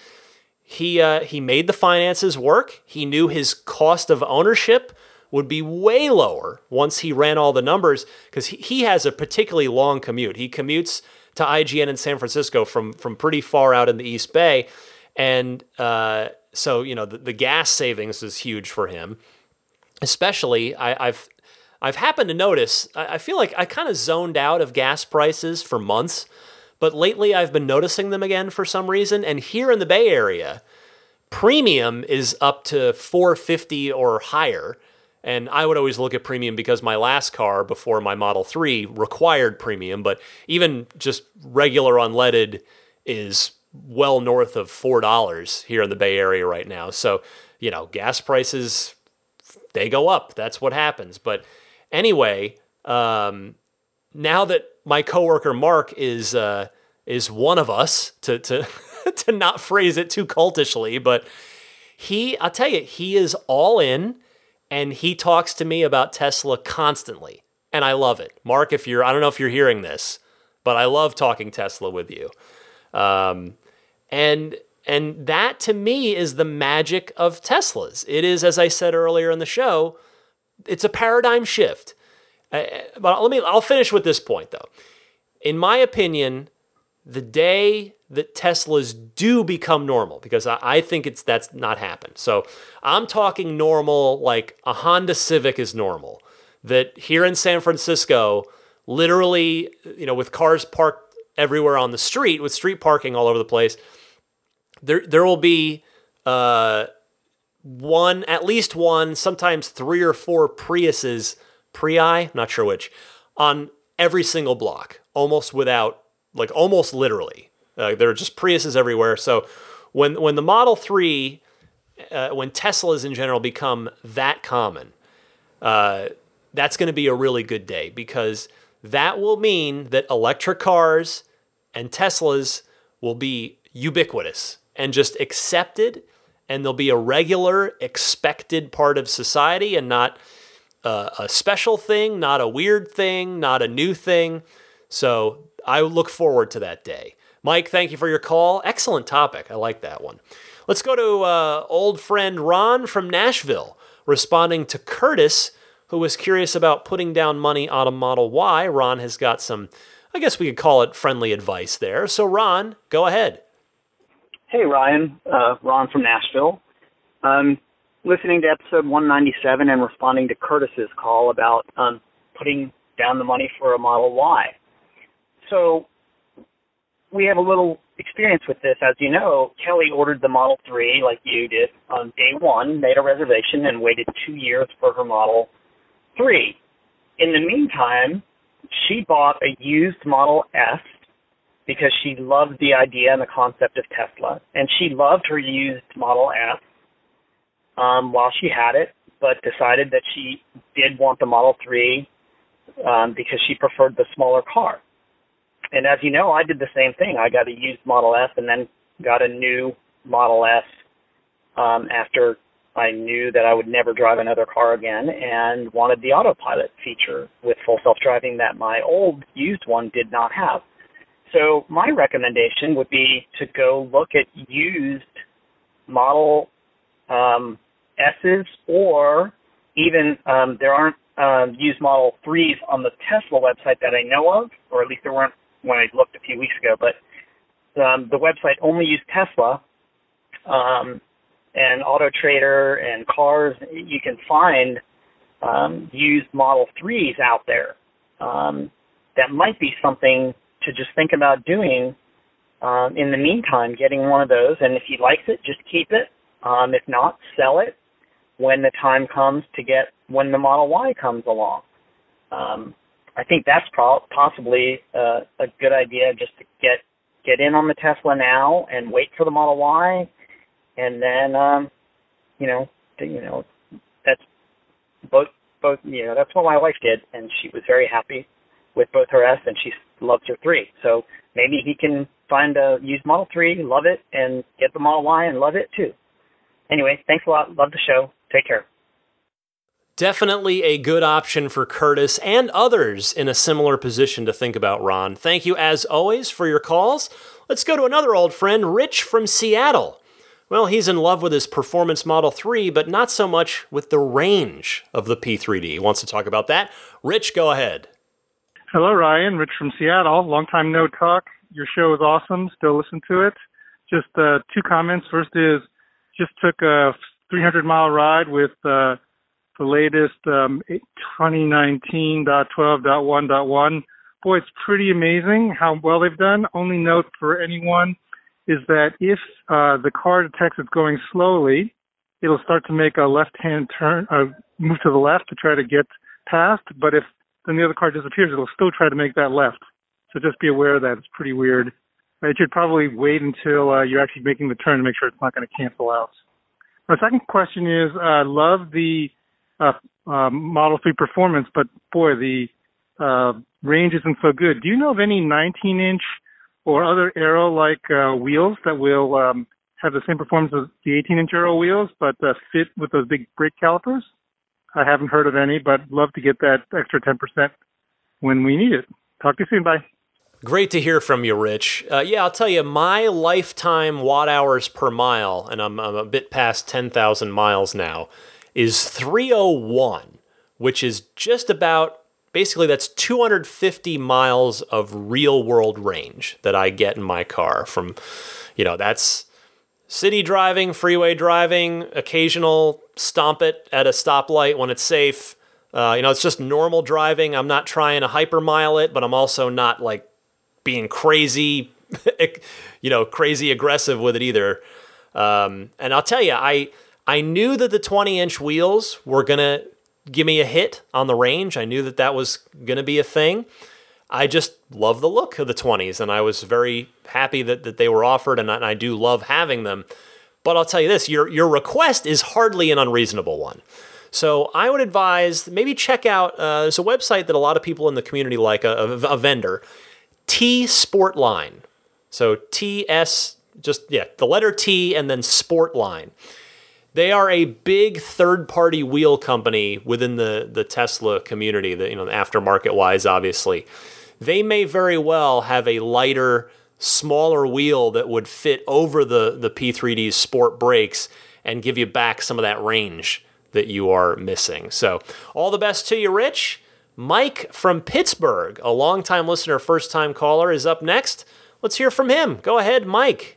He uh, he made the finances work. He knew his cost of ownership would be way lower once he ran all the numbers because he, he has a particularly long commute. He commutes to IGN in San Francisco from from pretty far out in the East Bay, and uh, so you know the, the, gas savings is huge for him. Especially, I, have I've happened to notice. I, I feel like I kind of zoned out of gas prices for months, but lately I've been noticing them again for some reason. And here in the Bay Area, premium is up to 450 or higher and I would always look at premium because my last car before my Model 3 required premium, but even just regular unleaded is well north of $4 here in the Bay Area right now. So, you know, gas prices, they go up. That's what happens. But anyway, um, now that my coworker Mark is uh, is one of us to to [LAUGHS] to not phrase it too cultishly, but he I'll tell you, he is all in and he talks to me about Tesla constantly, and I love it. Mark, if you're, I don't know if you're hearing this, but I love talking Tesla with you. Um, and and that to me is the magic of Teslas. It is, as I said earlier in the show, it's a paradigm shift. Uh, but let me, I'll finish with this point though. In my opinion, the day that Teslas do become normal, because I, I think it's that's not happened. So I'm talking normal, like a Honda Civic is normal. That here in San Francisco, literally, you know, with cars parked everywhere on the street, with street parking all over the place, there there will be uh, one, at least one, sometimes three or four Priuses, Prii, not sure which, on every single block, almost without like almost literally. Uh, there are just Priuses everywhere. So when when the Model Three, uh, when Teslas in general become that common, uh, that's going to be a really good day because that will mean that electric cars and Teslas will be ubiquitous and just accepted, and they'll be a regular, expected part of society and not uh, a special thing, not a weird thing, not a new thing. So I look forward to that day. Mike, thank you for your call. Excellent topic. I like that one. Let's go to uh, old friend Ron from Nashville responding to Curtis, who was curious about putting down money on a Model Y. Ron has got some, I guess we could call it friendly advice there. So, Ron, go ahead. Hey, Ryan. Uh, Ron from Nashville. Um, listening to episode 197 and responding to Curtis's call about um, putting down the money for a Model Y so we have a little experience with this. As you know, Kelly ordered the Model 3 like you did on day one, made a reservation, and waited two years for her Model 3. In the meantime, she bought a used Model S because she loved the idea and the concept of Tesla. And she loved her used Model S um, while she had it, but decided that she did want the Model 3 um, because she preferred the smaller car and as you know, I did the same thing. I got a used Model S and then got a new Model S um, after I knew that I would never drive another car again and wanted the autopilot feature with full self-driving that my old used one did not have. So my recommendation would be to go look at used Model um, S's or even um, there aren't um, used Model 3s on the Tesla website that I know of, or at least there weren't when I looked a few weeks ago, but um, the website only used Tesla um, and Auto Trader and cars. You can find um, used Model 3s out there. Um, that might be something to just think about doing um, in the meantime, getting one of those. And if he likes it, just keep it. Um, if not, sell it when the time comes to get when the Model Y comes along. Um, I think that's pro- possibly uh, a good idea just to get get in on the Tesla now and wait for the Model Y, and then um, you know you know that's both both you know that's what my wife did, and she was very happy with both her S and she loves her three. So maybe he can find a used Model Three, love it, and get the Model Y and love it too. Anyway, thanks a lot. Love the show. Take care. Definitely a good option for Curtis and others in a similar position to think about, Ron. Thank you, as always, for your calls. Let's go to another old friend, Rich from Seattle. Well, he's in love with his Performance Model 3, but not so much with the range of the P3D. He wants to talk about that. Rich, go ahead. Hello, Ryan. Rich from Seattle. Long time no talk. Your show is awesome. Still listen to it. Just uh, two comments. First is just took a 300 mile ride with uh, the latest um, 2019.12.1.1. Boy, it's pretty amazing how well they've done. Only note for anyone is that if uh, the car detects it's going slowly, it'll start to make a left-hand turn, uh, move to the left to try to get past. But if then the other car disappears, it'll still try to make that left. So just be aware of that. It's pretty weird. It should probably wait until uh, you're actually making the turn to make sure it's not going to cancel out. My second question is, I uh, love the uh, uh, Model 3 performance, but boy, the uh, range isn't so good. Do you know of any 19 inch or other aero like uh, wheels that will um, have the same performance as the 18 inch aero wheels, but uh, fit with those big brake calipers? I haven't heard of any, but love to get that extra 10% when we need it. Talk to you soon. Bye. Great to hear from you, Rich. Uh, yeah, I'll tell you, my lifetime watt hours per mile, and I'm, I'm a bit past 10,000 miles now, is 301, which is just about basically that's 250 miles of real world range that I get in my car from, you know, that's city driving, freeway driving, occasional stomp it at a stoplight when it's safe. Uh, you know, it's just normal driving. I'm not trying to hypermile it, but I'm also not like being crazy, [LAUGHS] you know, crazy aggressive with it either. Um, and I'll tell you, I I knew that the 20 inch wheels were going to give me a hit on the range. I knew that that was going to be a thing. I just love the look of the 20s, and I was very happy that, that they were offered, and I, and I do love having them. But I'll tell you this your, your request is hardly an unreasonable one. So I would advise maybe check out uh, there's a website that a lot of people in the community like, a, a, a vendor, T Sportline. So T S, just, yeah, the letter T and then Sportline. They are a big third-party wheel company within the the Tesla community, the you know, aftermarket wise, obviously. They may very well have a lighter, smaller wheel that would fit over the the P3D's sport brakes and give you back some of that range that you are missing. So, all the best to you, Rich. Mike from Pittsburgh, a longtime listener, first time caller, is up next. Let's hear from him. Go ahead, Mike.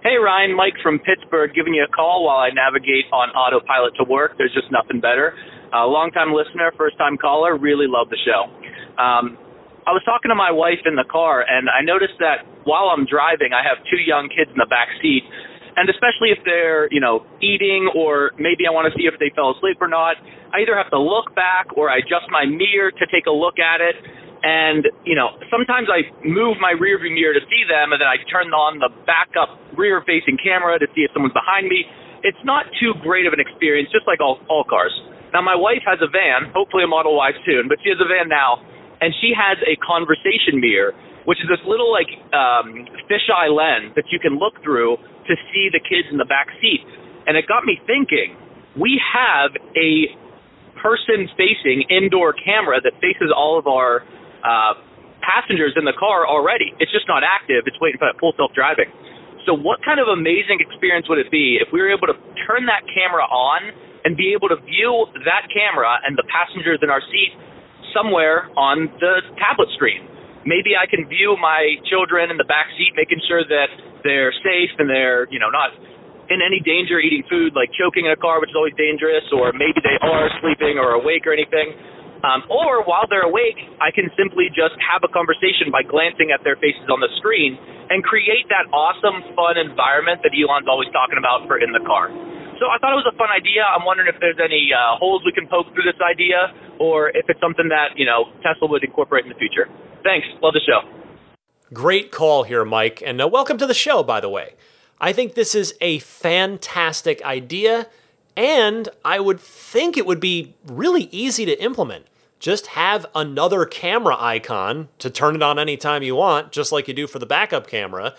Hey, Ryan, Mike from Pittsburgh giving you a call while I navigate on autopilot to work. There's just nothing better. Uh, long-time listener, first-time caller, really love the show. Um, I was talking to my wife in the car, and I noticed that while I'm driving, I have two young kids in the back seat, and especially if they're, you know, eating or maybe I want to see if they fell asleep or not, I either have to look back or I adjust my mirror to take a look at it. And, you know, sometimes I move my rear view mirror to see them and then I turn on the backup rear facing camera to see if someone's behind me. It's not too great of an experience, just like all, all cars. Now, my wife has a van, hopefully a Model Y soon, but she has a van now, and she has a conversation mirror, which is this little, like, um, fisheye lens that you can look through to see the kids in the back seat. And it got me thinking, we have a person facing indoor camera that faces all of our uh, passengers in the car already. It's just not active. It's waiting for that full self driving. So, what kind of amazing experience would it be if we were able to turn that camera on and be able to view that camera and the passengers in our seat somewhere on the tablet screen? Maybe I can view my children in the back seat, making sure that they're safe and they're, you know, not in any danger eating food, like choking in a car, which is always dangerous, or maybe they are sleeping or awake or anything. Um, or while they're awake, I can simply just have a conversation by glancing at their faces on the screen and create that awesome, fun environment that Elon's always talking about for in the car. So I thought it was a fun idea. I'm wondering if there's any uh, holes we can poke through this idea, or if it's something that, you know, Tesla would incorporate in the future. Thanks. Love the show. Great call here, Mike. And uh, welcome to the show, by the way. I think this is a fantastic idea, and I would think it would be really easy to implement. Just have another camera icon to turn it on anytime you want, just like you do for the backup camera.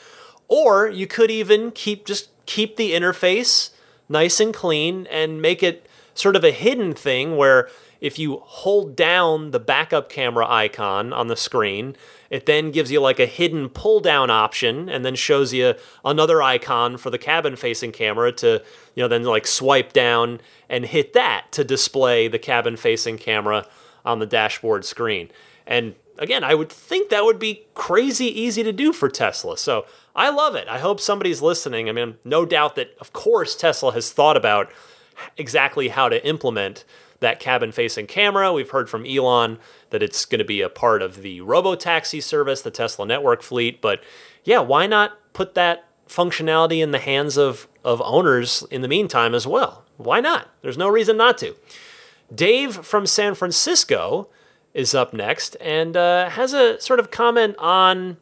Or you could even keep just keep the interface nice and clean and make it sort of a hidden thing where if you hold down the backup camera icon on the screen, it then gives you like a hidden pull down option and then shows you another icon for the cabin facing camera to, you know, then like swipe down and hit that to display the cabin facing camera on the dashboard screen. And again, I would think that would be crazy easy to do for Tesla. So I love it. I hope somebody's listening. I mean, no doubt that, of course, Tesla has thought about exactly how to implement that cabin facing camera. We've heard from Elon that it's going to be a part of the robo taxi service, the Tesla network fleet. But yeah, why not put that functionality in the hands of, of owners in the meantime as well? Why not? There's no reason not to. Dave from San Francisco is up next and uh, has a sort of comment on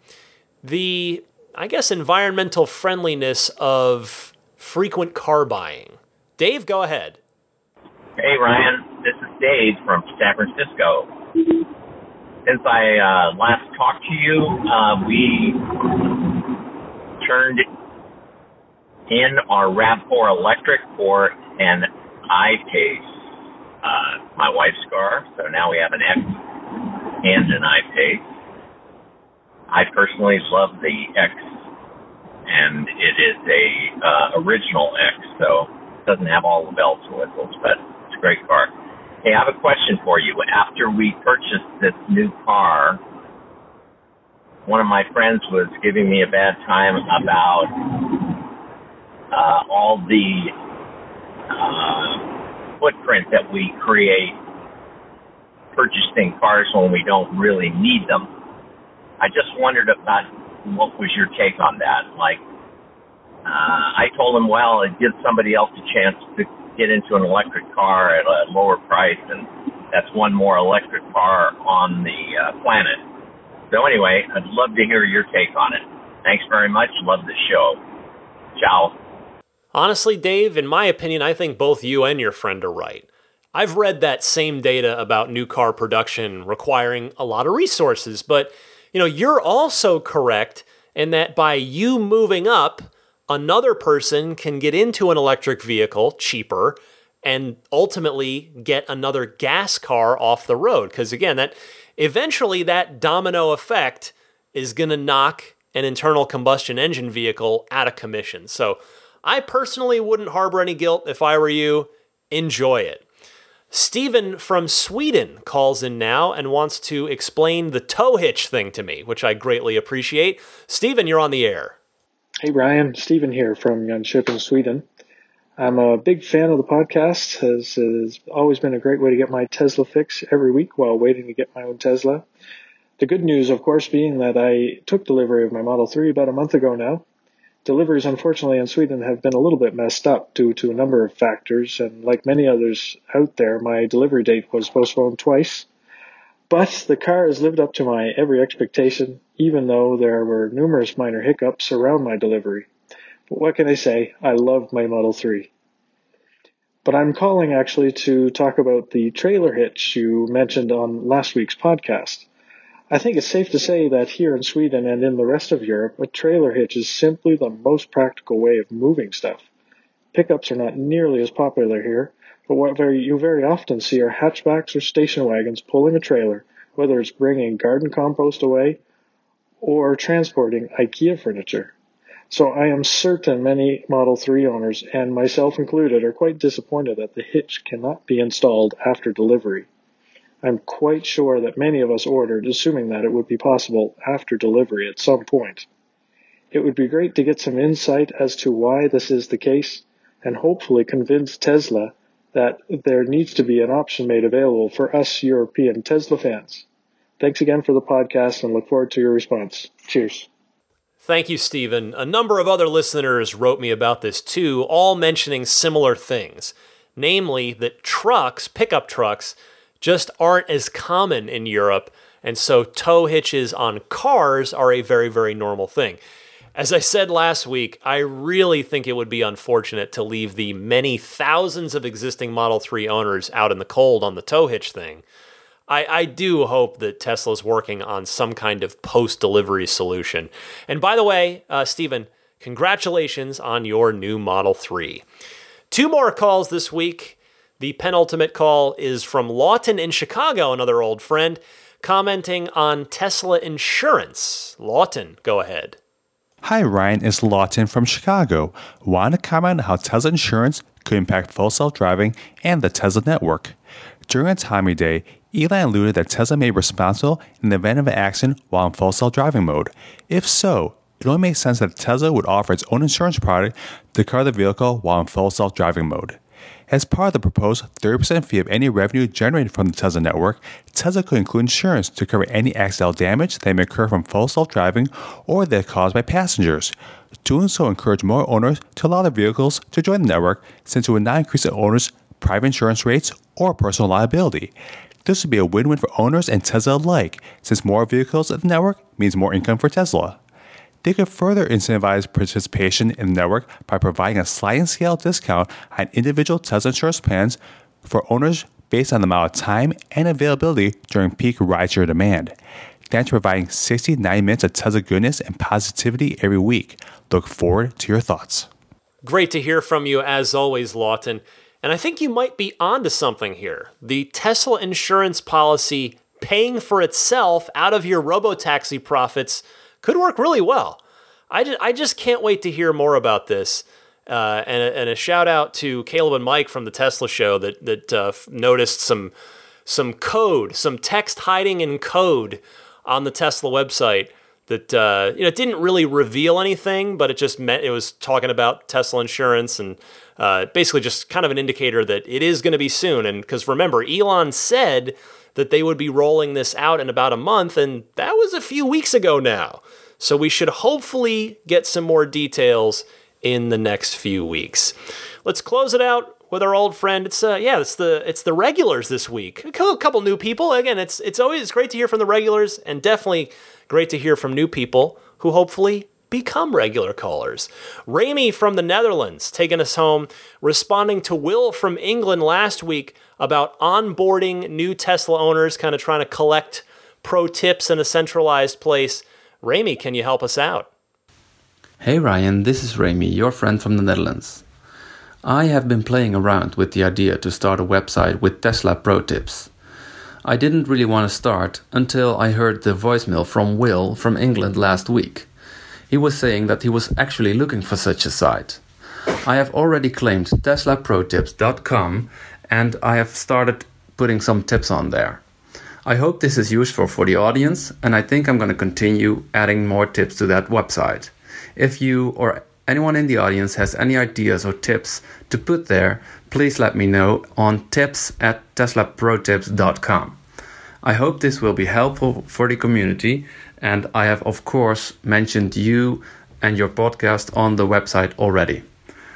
the, I guess, environmental friendliness of frequent car buying. Dave, go ahead. Hey, Ryan. This is Dave from San Francisco. Since I uh, last talked to you, uh, we turned in our RAV4 electric for an I-Pace uh, my wife's car. So now we have an X and an I-Pace. I personally love the X, and it is a uh, original X, so it doesn't have all the bells and whistles, but it's a great car. Hey, I have a question for you. After we purchased this new car, one of my friends was giving me a bad time about uh, all the uh, footprint that we create purchasing cars when we don't really need them. I just wondered about what was your take on that? Like, uh, I told him, well, it gives somebody else a chance to get into an electric car at a lower price, and that's one more electric car on the uh, planet. So anyway, I'd love to hear your take on it. Thanks very much. Love the show. Ciao. Honestly, Dave, in my opinion, I think both you and your friend are right. I've read that same data about new car production requiring a lot of resources, but you know, you're also correct in that by you moving up, another person can get into an electric vehicle cheaper and ultimately get another gas car off the road because again, that eventually that domino effect is going to knock an internal combustion engine vehicle out of commission. So, I personally wouldn't harbor any guilt if I were you. Enjoy it. Stephen from Sweden calls in now and wants to explain the tow hitch thing to me, which I greatly appreciate. Stephen, you're on the air. Hey, Ryan. Stephen here from Jönköping, Sweden. I'm a big fan of the podcast. It has always been a great way to get my Tesla fix every week while waiting to get my own Tesla. The good news, of course, being that I took delivery of my Model 3 about a month ago now, deliveries, unfortunately, in Sweden have been a little bit messed up due to a number of factors. And like many others out there, my delivery date was postponed twice. But the car has lived up to my every expectation, even though there were numerous minor hiccups around my delivery. But what can I say? I love my Model 3. But I'm calling actually to talk about the trailer hitch you mentioned on last week's podcast. I think it's safe to say that here in Sweden and in the rest of Europe, a trailer hitch is simply the most practical way of moving stuff. Pickups are not nearly as popular here, but what very, you very often see are hatchbacks or station wagons pulling a trailer, whether it's bringing garden compost away or transporting IKEA furniture. So I am certain many Model 3 owners, and myself included, are quite disappointed that the hitch cannot be installed after delivery. I'm quite sure that many of us ordered assuming that it would be possible after delivery at some point. It would be great to get some insight as to why this is the case and hopefully convince Tesla that there needs to be an option made available for us European Tesla fans. Thanks again for the podcast and look forward to your response. Cheers. Thank you, Stephen. A number of other listeners wrote me about this too, all mentioning similar things. Namely, that trucks, pickup trucks, just aren't as common in Europe. And so tow hitches on cars are a very, very normal thing. As I said last week, I really think it would be unfortunate to leave the many thousands of existing Model 3 owners out in the cold on the tow hitch thing. I, I do hope that Tesla's working on some kind of post delivery solution. And by the way, uh, Stephen, congratulations on your new Model 3. Two more calls this week. The penultimate call is from Lawton in Chicago, another old friend, commenting on Tesla insurance. Lawton, go ahead. Hi, Ryan. It's Lawton from Chicago. Want to comment on how Tesla insurance could impact full self driving and the Tesla network? During Autonomy Day, Elon alluded that Tesla may be responsible in the event of an accident while in full self driving mode. If so, it only makes sense that Tesla would offer its own insurance product to cover the vehicle while in full self driving mode. As part of the proposed 30% fee of any revenue generated from the Tesla network, Tesla could include insurance to cover any accidental damage that may occur from full self driving or that caused by passengers. Doing so encourage more owners to allow their vehicles to join the network since it would not increase the owners' private insurance rates or personal liability. This would be a win win for owners and Tesla alike, since more vehicles in the network means more income for Tesla. They could further incentivize participation in the network by providing a sliding scale discount on individual Tesla insurance plans for owners based on the amount of time and availability during peak rideshare demand. Thanks for providing 69 minutes of Tesla goodness and positivity every week. Look forward to your thoughts. Great to hear from you as always, Lawton. And I think you might be onto something here. The Tesla insurance policy paying for itself out of your robo taxi profits could work really well. I just, I just can't wait to hear more about this. Uh, and, a, and a shout out to Caleb and Mike from the Tesla show that that uh, noticed some some code, some text hiding in code on the Tesla website that uh, you know it didn't really reveal anything, but it just meant it was talking about Tesla insurance and uh, basically just kind of an indicator that it is going to be soon. And because remember, Elon said that they would be rolling this out in about a month, and that was a few weeks ago now. So we should hopefully get some more details in the next few weeks. Let's close it out with our old friend. It's uh, yeah, it's the it's the regulars this week. A couple new people. Again, it's it's always great to hear from the regulars, and definitely great to hear from new people who hopefully become regular callers. Rami from the Netherlands taking us home, responding to Will from England last week about onboarding new Tesla owners, kind of trying to collect pro tips in a centralized place. Rami, can you help us out? Hey Ryan, this is Rami, your friend from the Netherlands. I have been playing around with the idea to start a website with Tesla pro tips. I didn't really want to start until I heard the voicemail from Will from England last week. He was saying that he was actually looking for such a site. I have already claimed teslaprotips.com and I have started putting some tips on there. I hope this is useful for the audience, and I think I'm going to continue adding more tips to that website. If you or anyone in the audience has any ideas or tips to put there, please let me know on tips at teslaprotips.com. I hope this will be helpful for the community, and I have, of course, mentioned you and your podcast on the website already.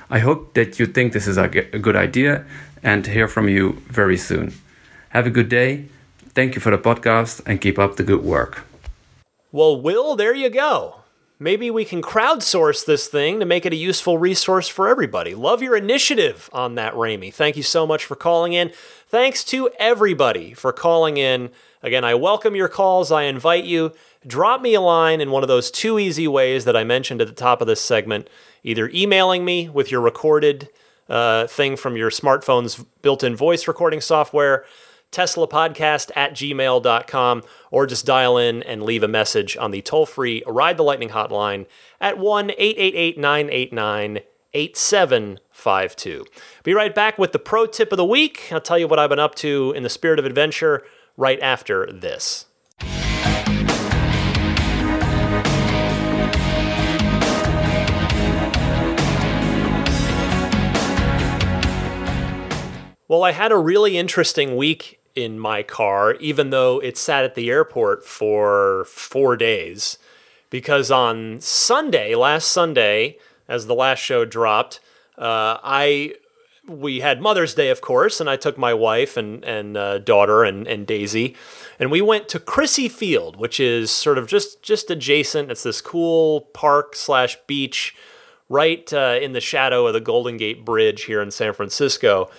I hope that you think this is a good idea and hear from you very soon. Have a good day. Thank you for the podcast and keep up the good work. Well, Will, there you go. Maybe we can crowdsource this thing to make it a useful resource for everybody. Love your initiative on that, Rami. Thank you so much for calling in. Thanks to everybody for calling in. Again, I welcome your calls. I invite you. Drop me a line in one of those two easy ways that I mentioned at the top of this segment either emailing me with your recorded uh, thing from your smartphone's built in voice recording software, teslapodcast at gmail.com, or just dial in and leave a message on the toll free Ride the Lightning hotline at 1 888 989 8752. Be right back with the pro tip of the week. I'll tell you what I've been up to in the spirit of adventure right after this. Well, I had a really interesting week in my car, even though it sat at the airport for four days. Because on Sunday, last Sunday, as the last show dropped, uh, I we had Mother's Day, of course, and I took my wife and and uh, daughter and and Daisy, and we went to Crissy Field, which is sort of just just adjacent. It's this cool park slash beach, right uh, in the shadow of the Golden Gate Bridge here in San Francisco,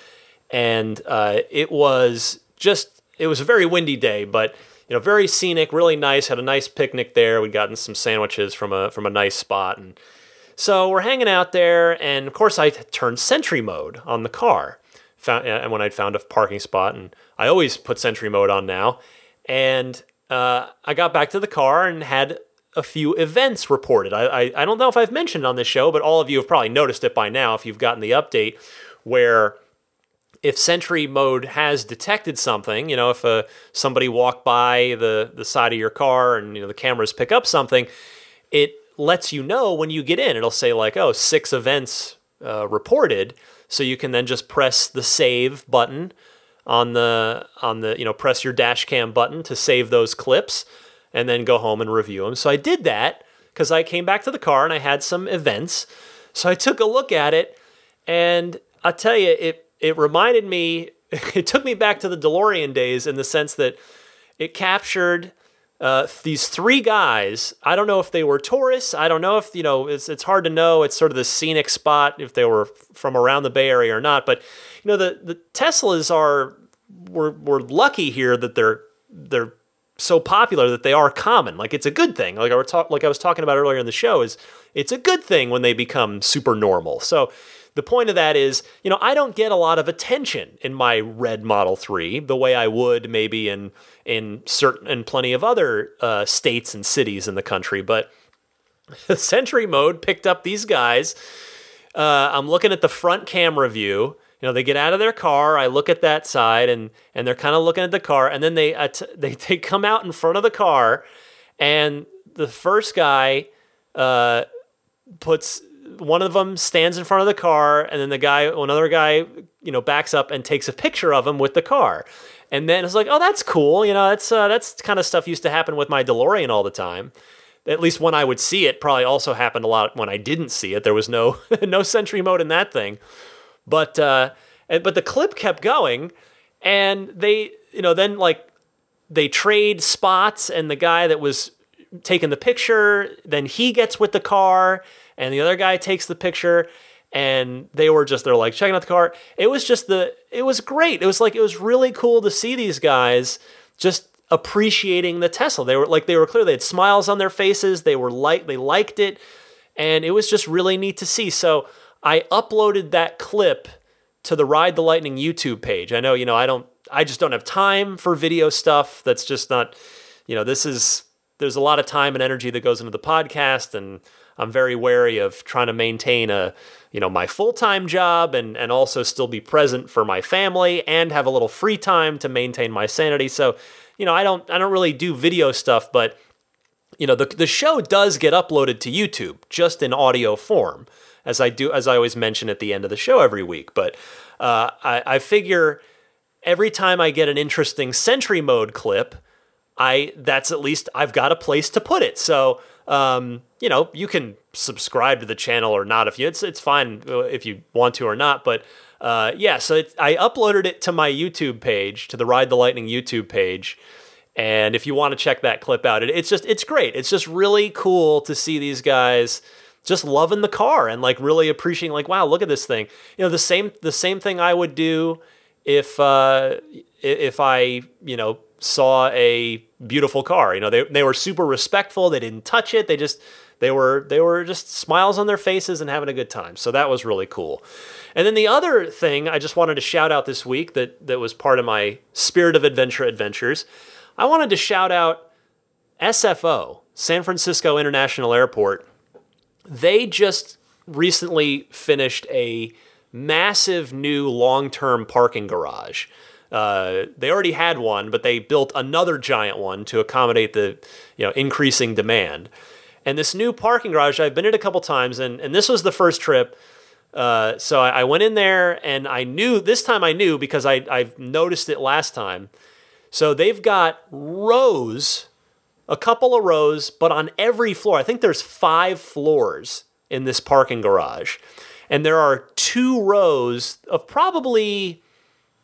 and uh, it was just it was a very windy day, but you know very scenic, really nice. Had a nice picnic there. We'd gotten some sandwiches from a from a nice spot and so we're hanging out there, and of course, I turned Sentry mode on the car. Found, and when I'd found a parking spot, and I always put Sentry mode on now. And uh, I got back to the car and had a few events reported. I, I, I don't know if I've mentioned on this show, but all of you have probably noticed it by now if you've gotten the update where if Sentry mode has detected something, you know, if uh, somebody walked by the, the side of your car and you know the cameras pick up something, it lets you know when you get in. It'll say like, oh, six events uh, reported, so you can then just press the save button on the on the you know press your dash cam button to save those clips and then go home and review them. So I did that because I came back to the car and I had some events. So I took a look at it and I'll tell you it it reminded me [LAUGHS] it took me back to the DeLorean days in the sense that it captured uh, these three guys, I don't know if they were tourists. I don't know if, you know, it's, it's hard to know. It's sort of the scenic spot if they were from around the Bay Area or not. But, you know, the, the Teslas are, we're, we're lucky here that they're, they're so popular that they are common. Like it's a good thing. Like I, were talk, like I was talking about earlier in the show is it's a good thing when they become super normal. So the point of that is, you know, I don't get a lot of attention in my red Model 3 the way I would maybe in in certain and plenty of other uh, states and cities in the country. But [LAUGHS] Sentry Mode picked up these guys. Uh, I'm looking at the front camera view. You know, they get out of their car. I look at that side, and and they're kind of looking at the car, and then they uh, [LAUGHS] they they come out in front of the car, and the first guy uh, puts one of them stands in front of the car, and then the guy, another guy, you know, backs up and takes a picture of him with the car. And then it's like, oh, that's cool. You know, that's uh, that's kind of stuff used to happen with my DeLorean all the time. At least when I would see it, probably also happened a lot when I didn't see it. There was no [LAUGHS] no Sentry mode in that thing. But uh, but the clip kept going, and they, you know, then like they trade spots, and the guy that was taking the picture, then he gets with the car and the other guy takes the picture and they were just they're like checking out the car. It was just the it was great. It was like it was really cool to see these guys just appreciating the tesla. They were like they were clear. They had smiles on their faces. They were like they liked it and it was just really neat to see. So i uploaded that clip to the ride the lightning youtube page. I know you know i don't i just don't have time for video stuff that's just not you know this is there's a lot of time and energy that goes into the podcast and I'm very wary of trying to maintain a you know my full-time job and and also still be present for my family and have a little free time to maintain my sanity. So, you know, I don't I don't really do video stuff, but you know, the the show does get uploaded to YouTube just in audio form, as I do as I always mention at the end of the show every week. But uh, I, I figure every time I get an interesting Sentry Mode clip, I that's at least I've got a place to put it. So um, you know, you can subscribe to the channel or not if you it's it's fine uh, if you want to or not. But uh, yeah, so I uploaded it to my YouTube page, to the Ride the Lightning YouTube page. And if you want to check that clip out, it, it's just it's great. It's just really cool to see these guys just loving the car and like really appreciating like wow look at this thing you know the same the same thing i would do if uh if i you know saw a beautiful car. You know, they they were super respectful. They didn't touch it. They just they were they were just smiles on their faces and having a good time. So that was really cool. And then the other thing I just wanted to shout out this week that that was part of my Spirit of Adventure adventures. I wanted to shout out SFO, San Francisco International Airport. They just recently finished a massive new long-term parking garage. Uh, they already had one, but they built another giant one to accommodate the you know increasing demand. And this new parking garage, I've been in a couple times, and, and this was the first trip. Uh, so I, I, went in there, and I knew this time I knew because I I've noticed it last time. So they've got rows, a couple of rows, but on every floor. I think there's five floors in this parking garage. and there are two rows of probably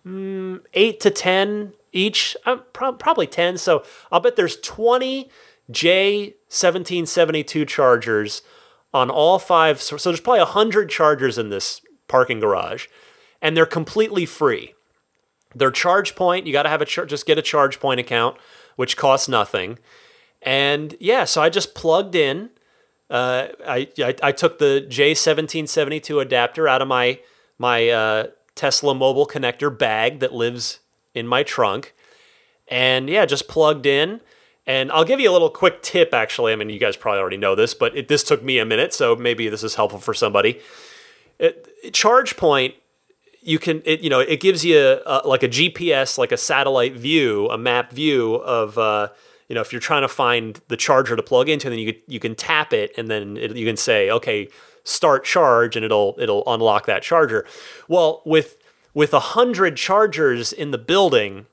mm, eight to 10 each, uh, pro- probably 10. So I'll bet there's 20 J1772 chargers on all five. So, so there's probably 100 chargers in this parking garage, and they're completely free. Their ChargePoint, you got to have a char- just get a ChargePoint account, which costs nothing. And yeah, so I just plugged in. Uh, I, I, I took the J1772 adapter out of my my uh, Tesla mobile connector bag that lives in my trunk, and yeah, just plugged in. And I'll give you a little quick tip. Actually, I mean, you guys probably already know this, but it, this took me a minute, so maybe this is helpful for somebody. It, ChargePoint you can it you know it gives you a, like a GPS like a satellite view a map view of uh, you know if you're trying to find the charger to plug into then you you can tap it and then it, you can say okay start charge and it'll it'll unlock that charger well with with a hundred chargers in the building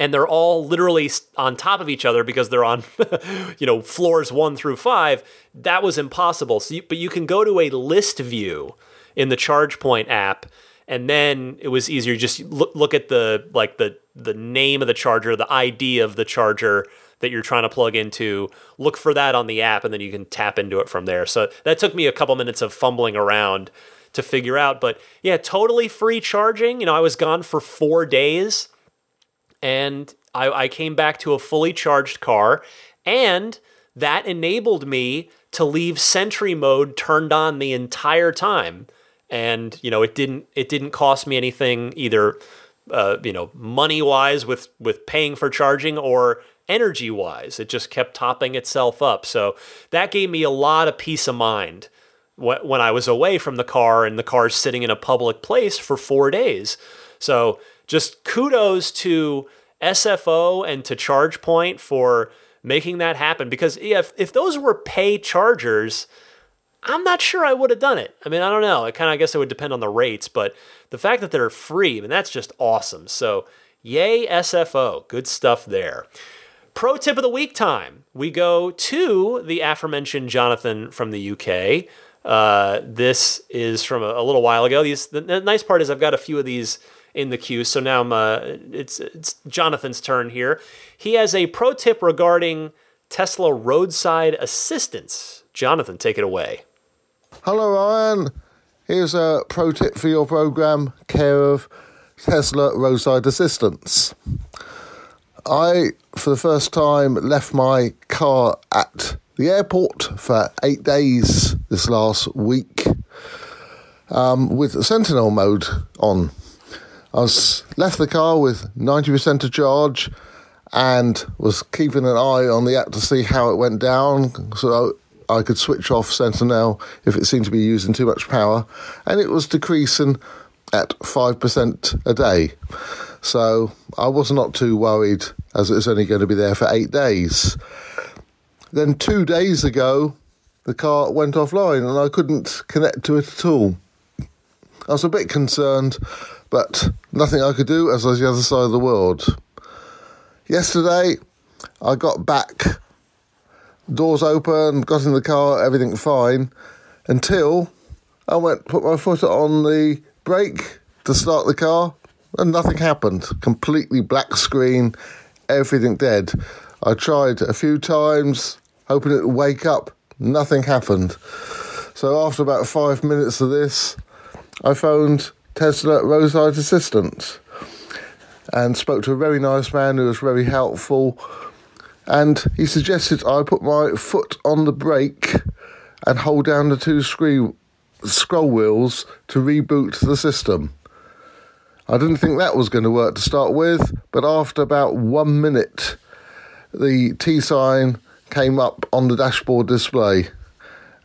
and they're all literally on top of each other because they're on [LAUGHS] you know floors one through five that was impossible so you, but you can go to a list view in the ChargePoint app, and then it was easier. Just look look at the like the the name of the charger, the ID of the charger that you're trying to plug into. Look for that on the app, and then you can tap into it from there. So that took me a couple minutes of fumbling around to figure out. But yeah, totally free charging. You know, I was gone for four days, and I, I came back to a fully charged car, and that enabled me to leave Sentry mode turned on the entire time and you know it didn't it didn't cost me anything either uh, you know money wise with with paying for charging or energy wise it just kept topping itself up so that gave me a lot of peace of mind when I was away from the car and the car's sitting in a public place for four days so just kudos to SFO and to ChargePoint for making that happen because if if those were pay chargers I'm not sure I would have done it. I mean, I don't know. It kind of, I guess it would depend on the rates, but the fact that they're free, I mean, that's just awesome. So, yay, SFO. Good stuff there. Pro tip of the week time. We go to the aforementioned Jonathan from the UK. Uh, this is from a, a, little while ago. These the, the, nice part is I've got a few of these in the queue. So now uh, it's it's Jonathan's turn here. He has a pro tip regarding Tesla roadside assistance. Jonathan, take it away. Hello, Ryan. Here's a pro tip for your program, care of Tesla Roadside Assistance. I, for the first time, left my car at the airport for eight days this last week um, with Sentinel mode on. I was left the car with 90% of charge and was keeping an eye on the app to see how it went down. So I could switch off Sentinel if it seemed to be using too much power, and it was decreasing at 5% a day. So I was not too worried as it was only going to be there for eight days. Then two days ago, the car went offline and I couldn't connect to it at all. I was a bit concerned, but nothing I could do as I was the other side of the world. Yesterday, I got back doors open, got in the car, everything fine, until I went put my foot on the brake to start the car, and nothing happened. Completely black screen, everything dead. I tried a few times, hoping it would wake up. Nothing happened. So after about five minutes of this, I phoned Tesla roadside assistance and spoke to a very nice man who was very helpful and he suggested I put my foot on the brake and hold down the two screen, scroll wheels to reboot the system. I didn't think that was going to work to start with, but after about one minute, the T sign came up on the dashboard display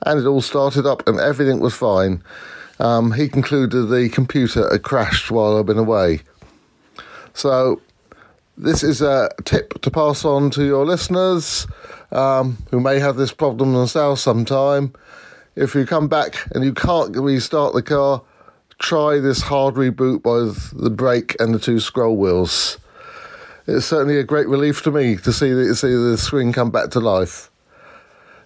and it all started up and everything was fine. Um, he concluded the computer had crashed while I've been away. So this is a tip to pass on to your listeners um, who may have this problem themselves sometime. If you come back and you can't restart the car, try this hard reboot by the brake and the two scroll wheels. It's certainly a great relief to me to see the, see the screen come back to life.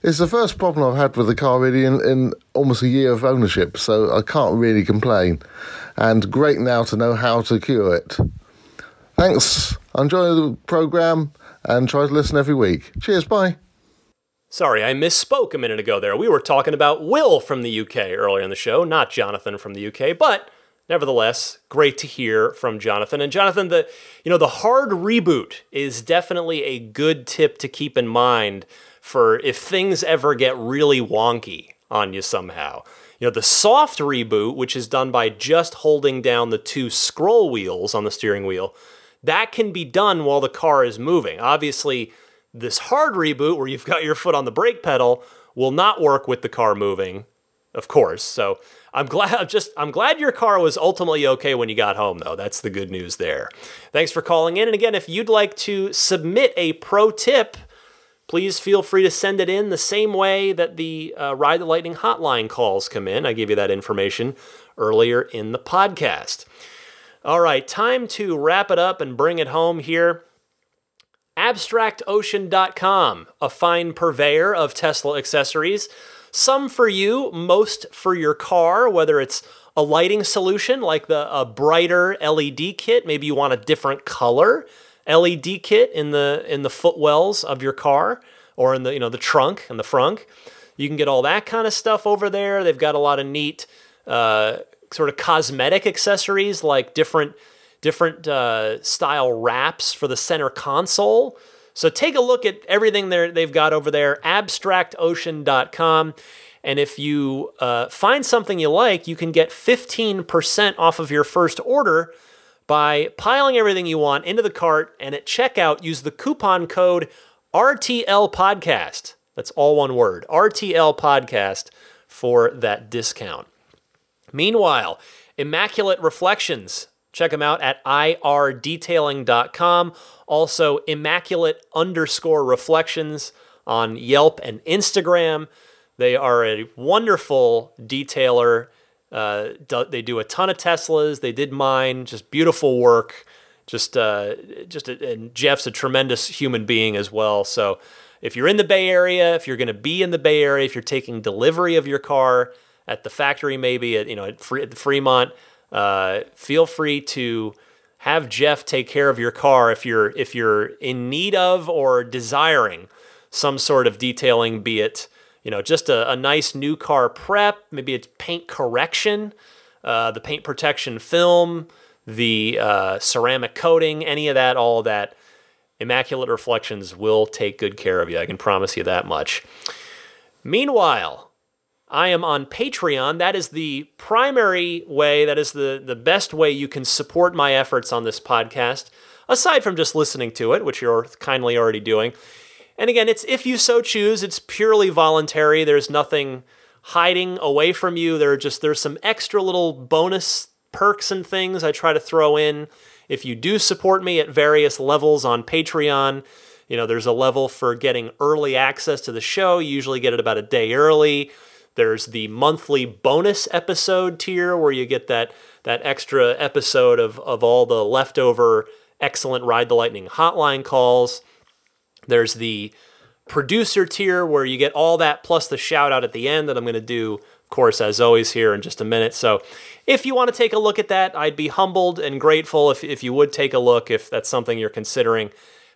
It's the first problem I've had with the car really in, in almost a year of ownership, so I can't really complain. And great now to know how to cure it. Thanks. Enjoy the program and try to listen every week. Cheers. Bye. Sorry, I misspoke a minute ago there. We were talking about Will from the UK earlier in the show, not Jonathan from the UK, but nevertheless, great to hear from Jonathan. And Jonathan, the you know, the hard reboot is definitely a good tip to keep in mind for if things ever get really wonky on you somehow. You know, the soft reboot, which is done by just holding down the two scroll wheels on the steering wheel, that can be done while the car is moving. Obviously, this hard reboot where you've got your foot on the brake pedal will not work with the car moving, of course. So I'm glad [LAUGHS] I'm just I'm glad your car was ultimately okay when you got home though. That's the good news there. Thanks for calling in and again if you'd like to submit a pro tip please feel free to send it in the same way that the uh, Ride the Lightning hotline calls come in. I gave you that information earlier in the podcast. All right, time to wrap it up and bring it home here. AbstractOcean.com, a fine purveyor of Tesla accessories. Some for you, most for your car, whether it's a lighting solution like the a brighter LED kit, maybe you want a different color LED kit in the in the footwells of your car or in the you know the trunk and the frunk. You can get all that kind of stuff over there. They've got a lot of neat uh, sort of cosmetic accessories like different different uh, style wraps for the center console. So take a look at everything they've got over there, abstractocean.com. And if you uh, find something you like, you can get 15% off of your first order by piling everything you want into the cart and at checkout use the coupon code RTL podcast. That's all one word. RTL podcast for that discount. Meanwhile, Immaculate Reflections. Check them out at irdetailing.com. Also, Immaculate underscore reflections on Yelp and Instagram. They are a wonderful detailer uh, they do a ton of Teslas. They did mine. Just beautiful work. Just, uh, just, a, and Jeff's a tremendous human being as well. So, if you're in the Bay Area, if you're going to be in the Bay Area, if you're taking delivery of your car at the factory, maybe at you know at, Fre- at Fremont, uh, feel free to have Jeff take care of your car if you're if you're in need of or desiring some sort of detailing, be it you know, just a, a nice new car prep, maybe it's paint correction, uh, the paint protection film, the uh, ceramic coating, any of that, all of that. Immaculate Reflections will take good care of you. I can promise you that much. Meanwhile, I am on Patreon. That is the primary way, that is the, the best way you can support my efforts on this podcast, aside from just listening to it, which you're kindly already doing. And again, it's if you so choose, it's purely voluntary. There's nothing hiding away from you. There are just there's some extra little bonus perks and things I try to throw in. If you do support me at various levels on Patreon, you know, there's a level for getting early access to the show. You usually get it about a day early. There's the monthly bonus episode tier where you get that that extra episode of of all the leftover excellent Ride the Lightning hotline calls. There's the producer tier where you get all that plus the shout out at the end that I'm going to do, of course, as always, here in just a minute. So if you want to take a look at that, I'd be humbled and grateful if, if you would take a look if that's something you're considering.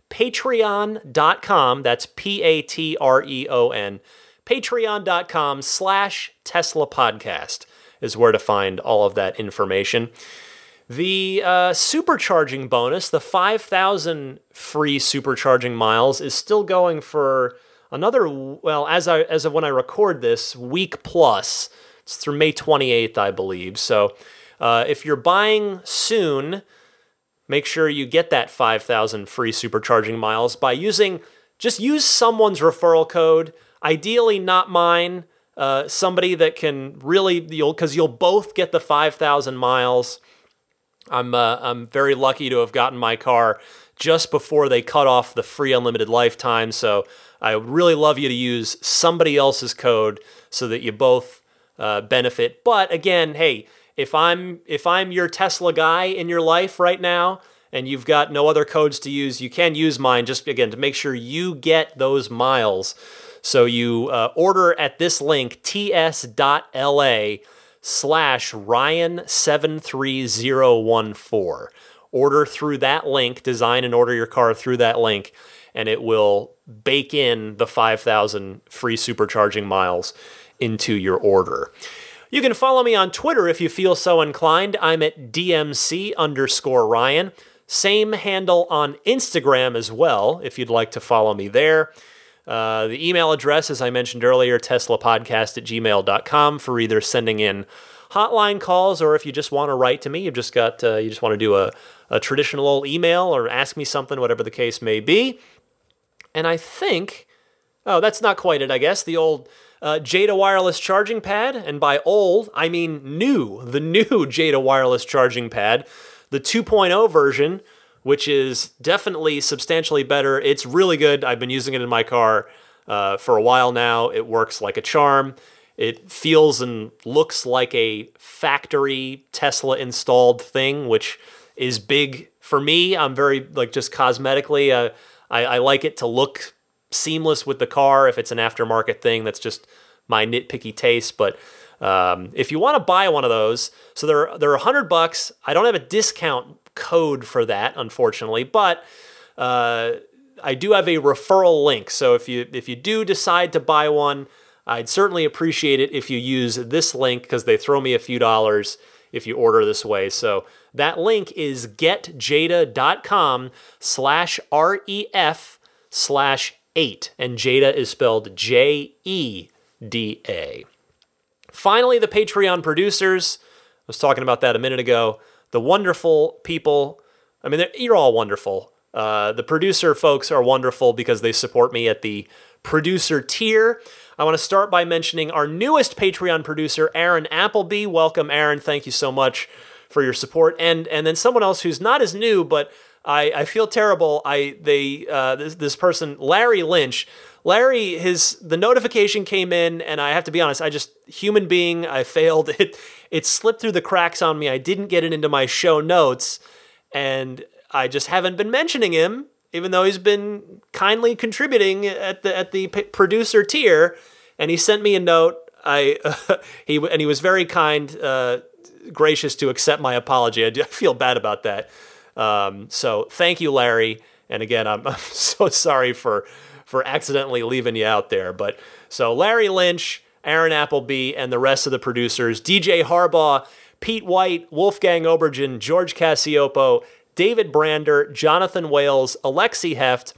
Patreon.com, that's P A T R E O N, patreon.com slash Tesla Podcast is where to find all of that information. The uh, supercharging bonus, the 5,000 free supercharging miles, is still going for another, well, as, I, as of when I record this, week plus. It's through May 28th, I believe. So uh, if you're buying soon, make sure you get that 5,000 free supercharging miles by using, just use someone's referral code, ideally not mine. Uh, somebody that can really, you'll, because you'll both get the 5,000 miles I'm uh, I'm very lucky to have gotten my car just before they cut off the free unlimited lifetime. So I would really love you to use somebody else's code so that you both uh, benefit. But again, hey, if I'm if I'm your Tesla guy in your life right now and you've got no other codes to use, you can use mine just again to make sure you get those miles. So you uh, order at this link, ts.la slash Ryan73014. Order through that link, design and order your car through that link, and it will bake in the 5,000 free supercharging miles into your order. You can follow me on Twitter if you feel so inclined. I'm at DMC underscore Ryan. Same handle on Instagram as well, if you'd like to follow me there. Uh, the email address, as I mentioned earlier, teslapodcast at gmail.com for either sending in hotline calls or if you just want to write to me, you've just got, uh, you just want to do a, a traditional old email or ask me something, whatever the case may be. And I think, oh, that's not quite it, I guess. The old uh, Jeda wireless charging pad, and by old, I mean new, the new [LAUGHS] Jeda wireless charging pad, the 2.0 version, which is definitely substantially better. It's really good. I've been using it in my car uh, for a while now. It works like a charm. It feels and looks like a factory Tesla installed thing, which is big for me. I'm very like just cosmetically. Uh, I, I like it to look seamless with the car. If it's an aftermarket thing, that's just my nitpicky taste. But um, if you want to buy one of those, so they're they're a hundred bucks. I don't have a discount code for that, unfortunately, but uh, I do have a referral link. So if you if you do decide to buy one, I'd certainly appreciate it if you use this link because they throw me a few dollars if you order this way. So that link is getjeda.com slash ref slash eight. And Jeda is spelled J E D A. Finally, the Patreon producers. I was talking about that a minute ago. The wonderful people. I mean, you're all wonderful. Uh, the producer folks are wonderful because they support me at the producer tier. I want to start by mentioning our newest Patreon producer, Aaron Appleby. Welcome, Aaron. Thank you so much for your support. And and then someone else who's not as new, but I, I feel terrible. I they uh, this, this person Larry Lynch. Larry, his the notification came in, and I have to be honest. I just human being. I failed. [LAUGHS] It it slipped through the cracks on me. I didn't get it into my show notes, and I just haven't been mentioning him, even though he's been kindly contributing at the at the p- producer tier. And he sent me a note. I uh, [LAUGHS] he and he was very kind, uh, gracious to accept my apology. I, do, I feel bad about that. Um, so thank you, Larry. And again, I'm, [LAUGHS] I'm so sorry for for accidentally leaving you out there. But so Larry Lynch, Aaron Appleby, and the rest of the producers, DJ Harbaugh, Pete White, Wolfgang Obergen, George Cassiopo, David Brander, Jonathan Wales, Alexi Heft,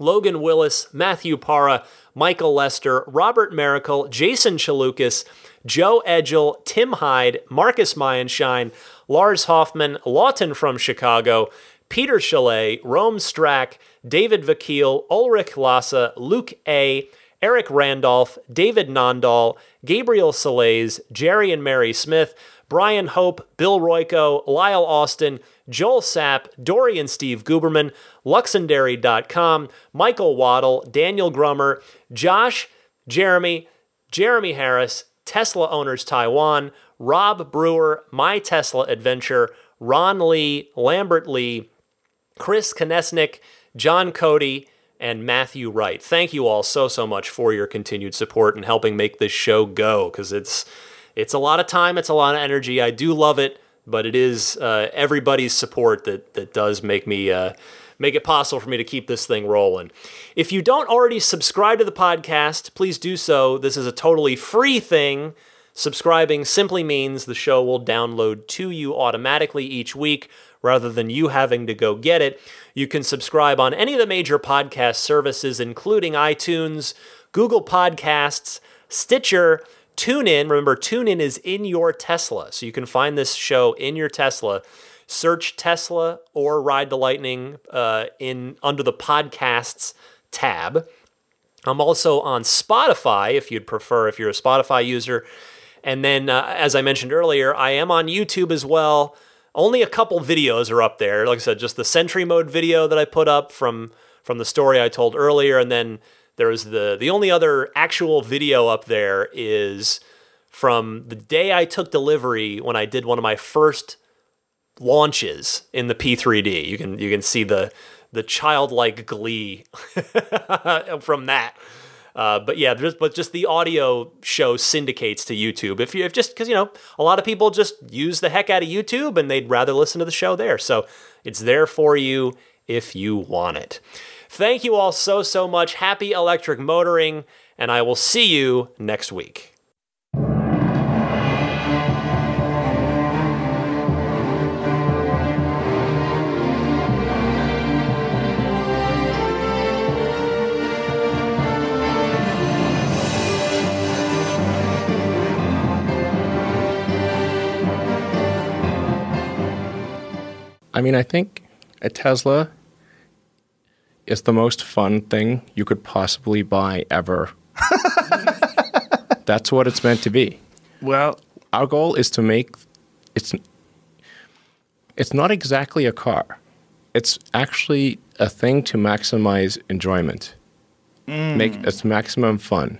Logan Willis, Matthew Para, Michael Lester, Robert Miracle, Jason Chalukas, Joe Edgel, Tim Hyde, Marcus Mayenshine, Lars Hoffman, Lawton from Chicago, Peter Chalet, Rome Strack, David Vakil, Ulrich Lassa, Luke A., Eric Randolph, David Nondahl, Gabriel Salays, Jerry and Mary Smith, Brian Hope, Bill Royko, Lyle Austin, Joel Sapp, Dory and Steve Guberman, Luxendary.com, Michael Waddle, Daniel Grummer, Josh, Jeremy, Jeremy Harris, Tesla Owners Taiwan, Rob Brewer, My Tesla Adventure, Ron Lee, Lambert Lee, Chris Konesnik, John Cody, and Matthew Wright. Thank you all so so much for your continued support and helping make this show go because it's it's a lot of time, it's a lot of energy. I do love it, but it is uh, everybody's support that that does make me. Uh, make it possible for me to keep this thing rolling. If you don't already subscribe to the podcast, please do so. This is a totally free thing. Subscribing simply means the show will download to you automatically each week rather than you having to go get it. You can subscribe on any of the major podcast services, including iTunes, Google Podcasts, Stitcher, TuneIn. Remember, TuneIn is in your Tesla, so you can find this show in your Tesla. Search Tesla or Ride the Lightning uh, in under the podcasts tab. I'm also on Spotify if you'd prefer, if you're a Spotify user. And then, uh, as I mentioned earlier, I am on YouTube as well. Only a couple videos are up there. Like I said, just the Sentry Mode video that I put up from from the story I told earlier, and then there's the the only other actual video up there is from the day I took delivery when I did one of my first launches in the P3D. You can you can see the the childlike glee [LAUGHS] from that. Uh, but yeah, but just the audio show syndicates to YouTube. If you if just because you know a lot of people just use the heck out of YouTube and they'd rather listen to the show there, so it's there for you if you want it. Thank you all so so much. Happy electric motoring, and I will see you next week. I mean, I think a Tesla is the most fun thing you could possibly buy ever. [LAUGHS] That's what it's meant to be. Well, our goal is to make it's it's not exactly a car. It's actually a thing to maximize enjoyment. Mm. Make it's maximum fun.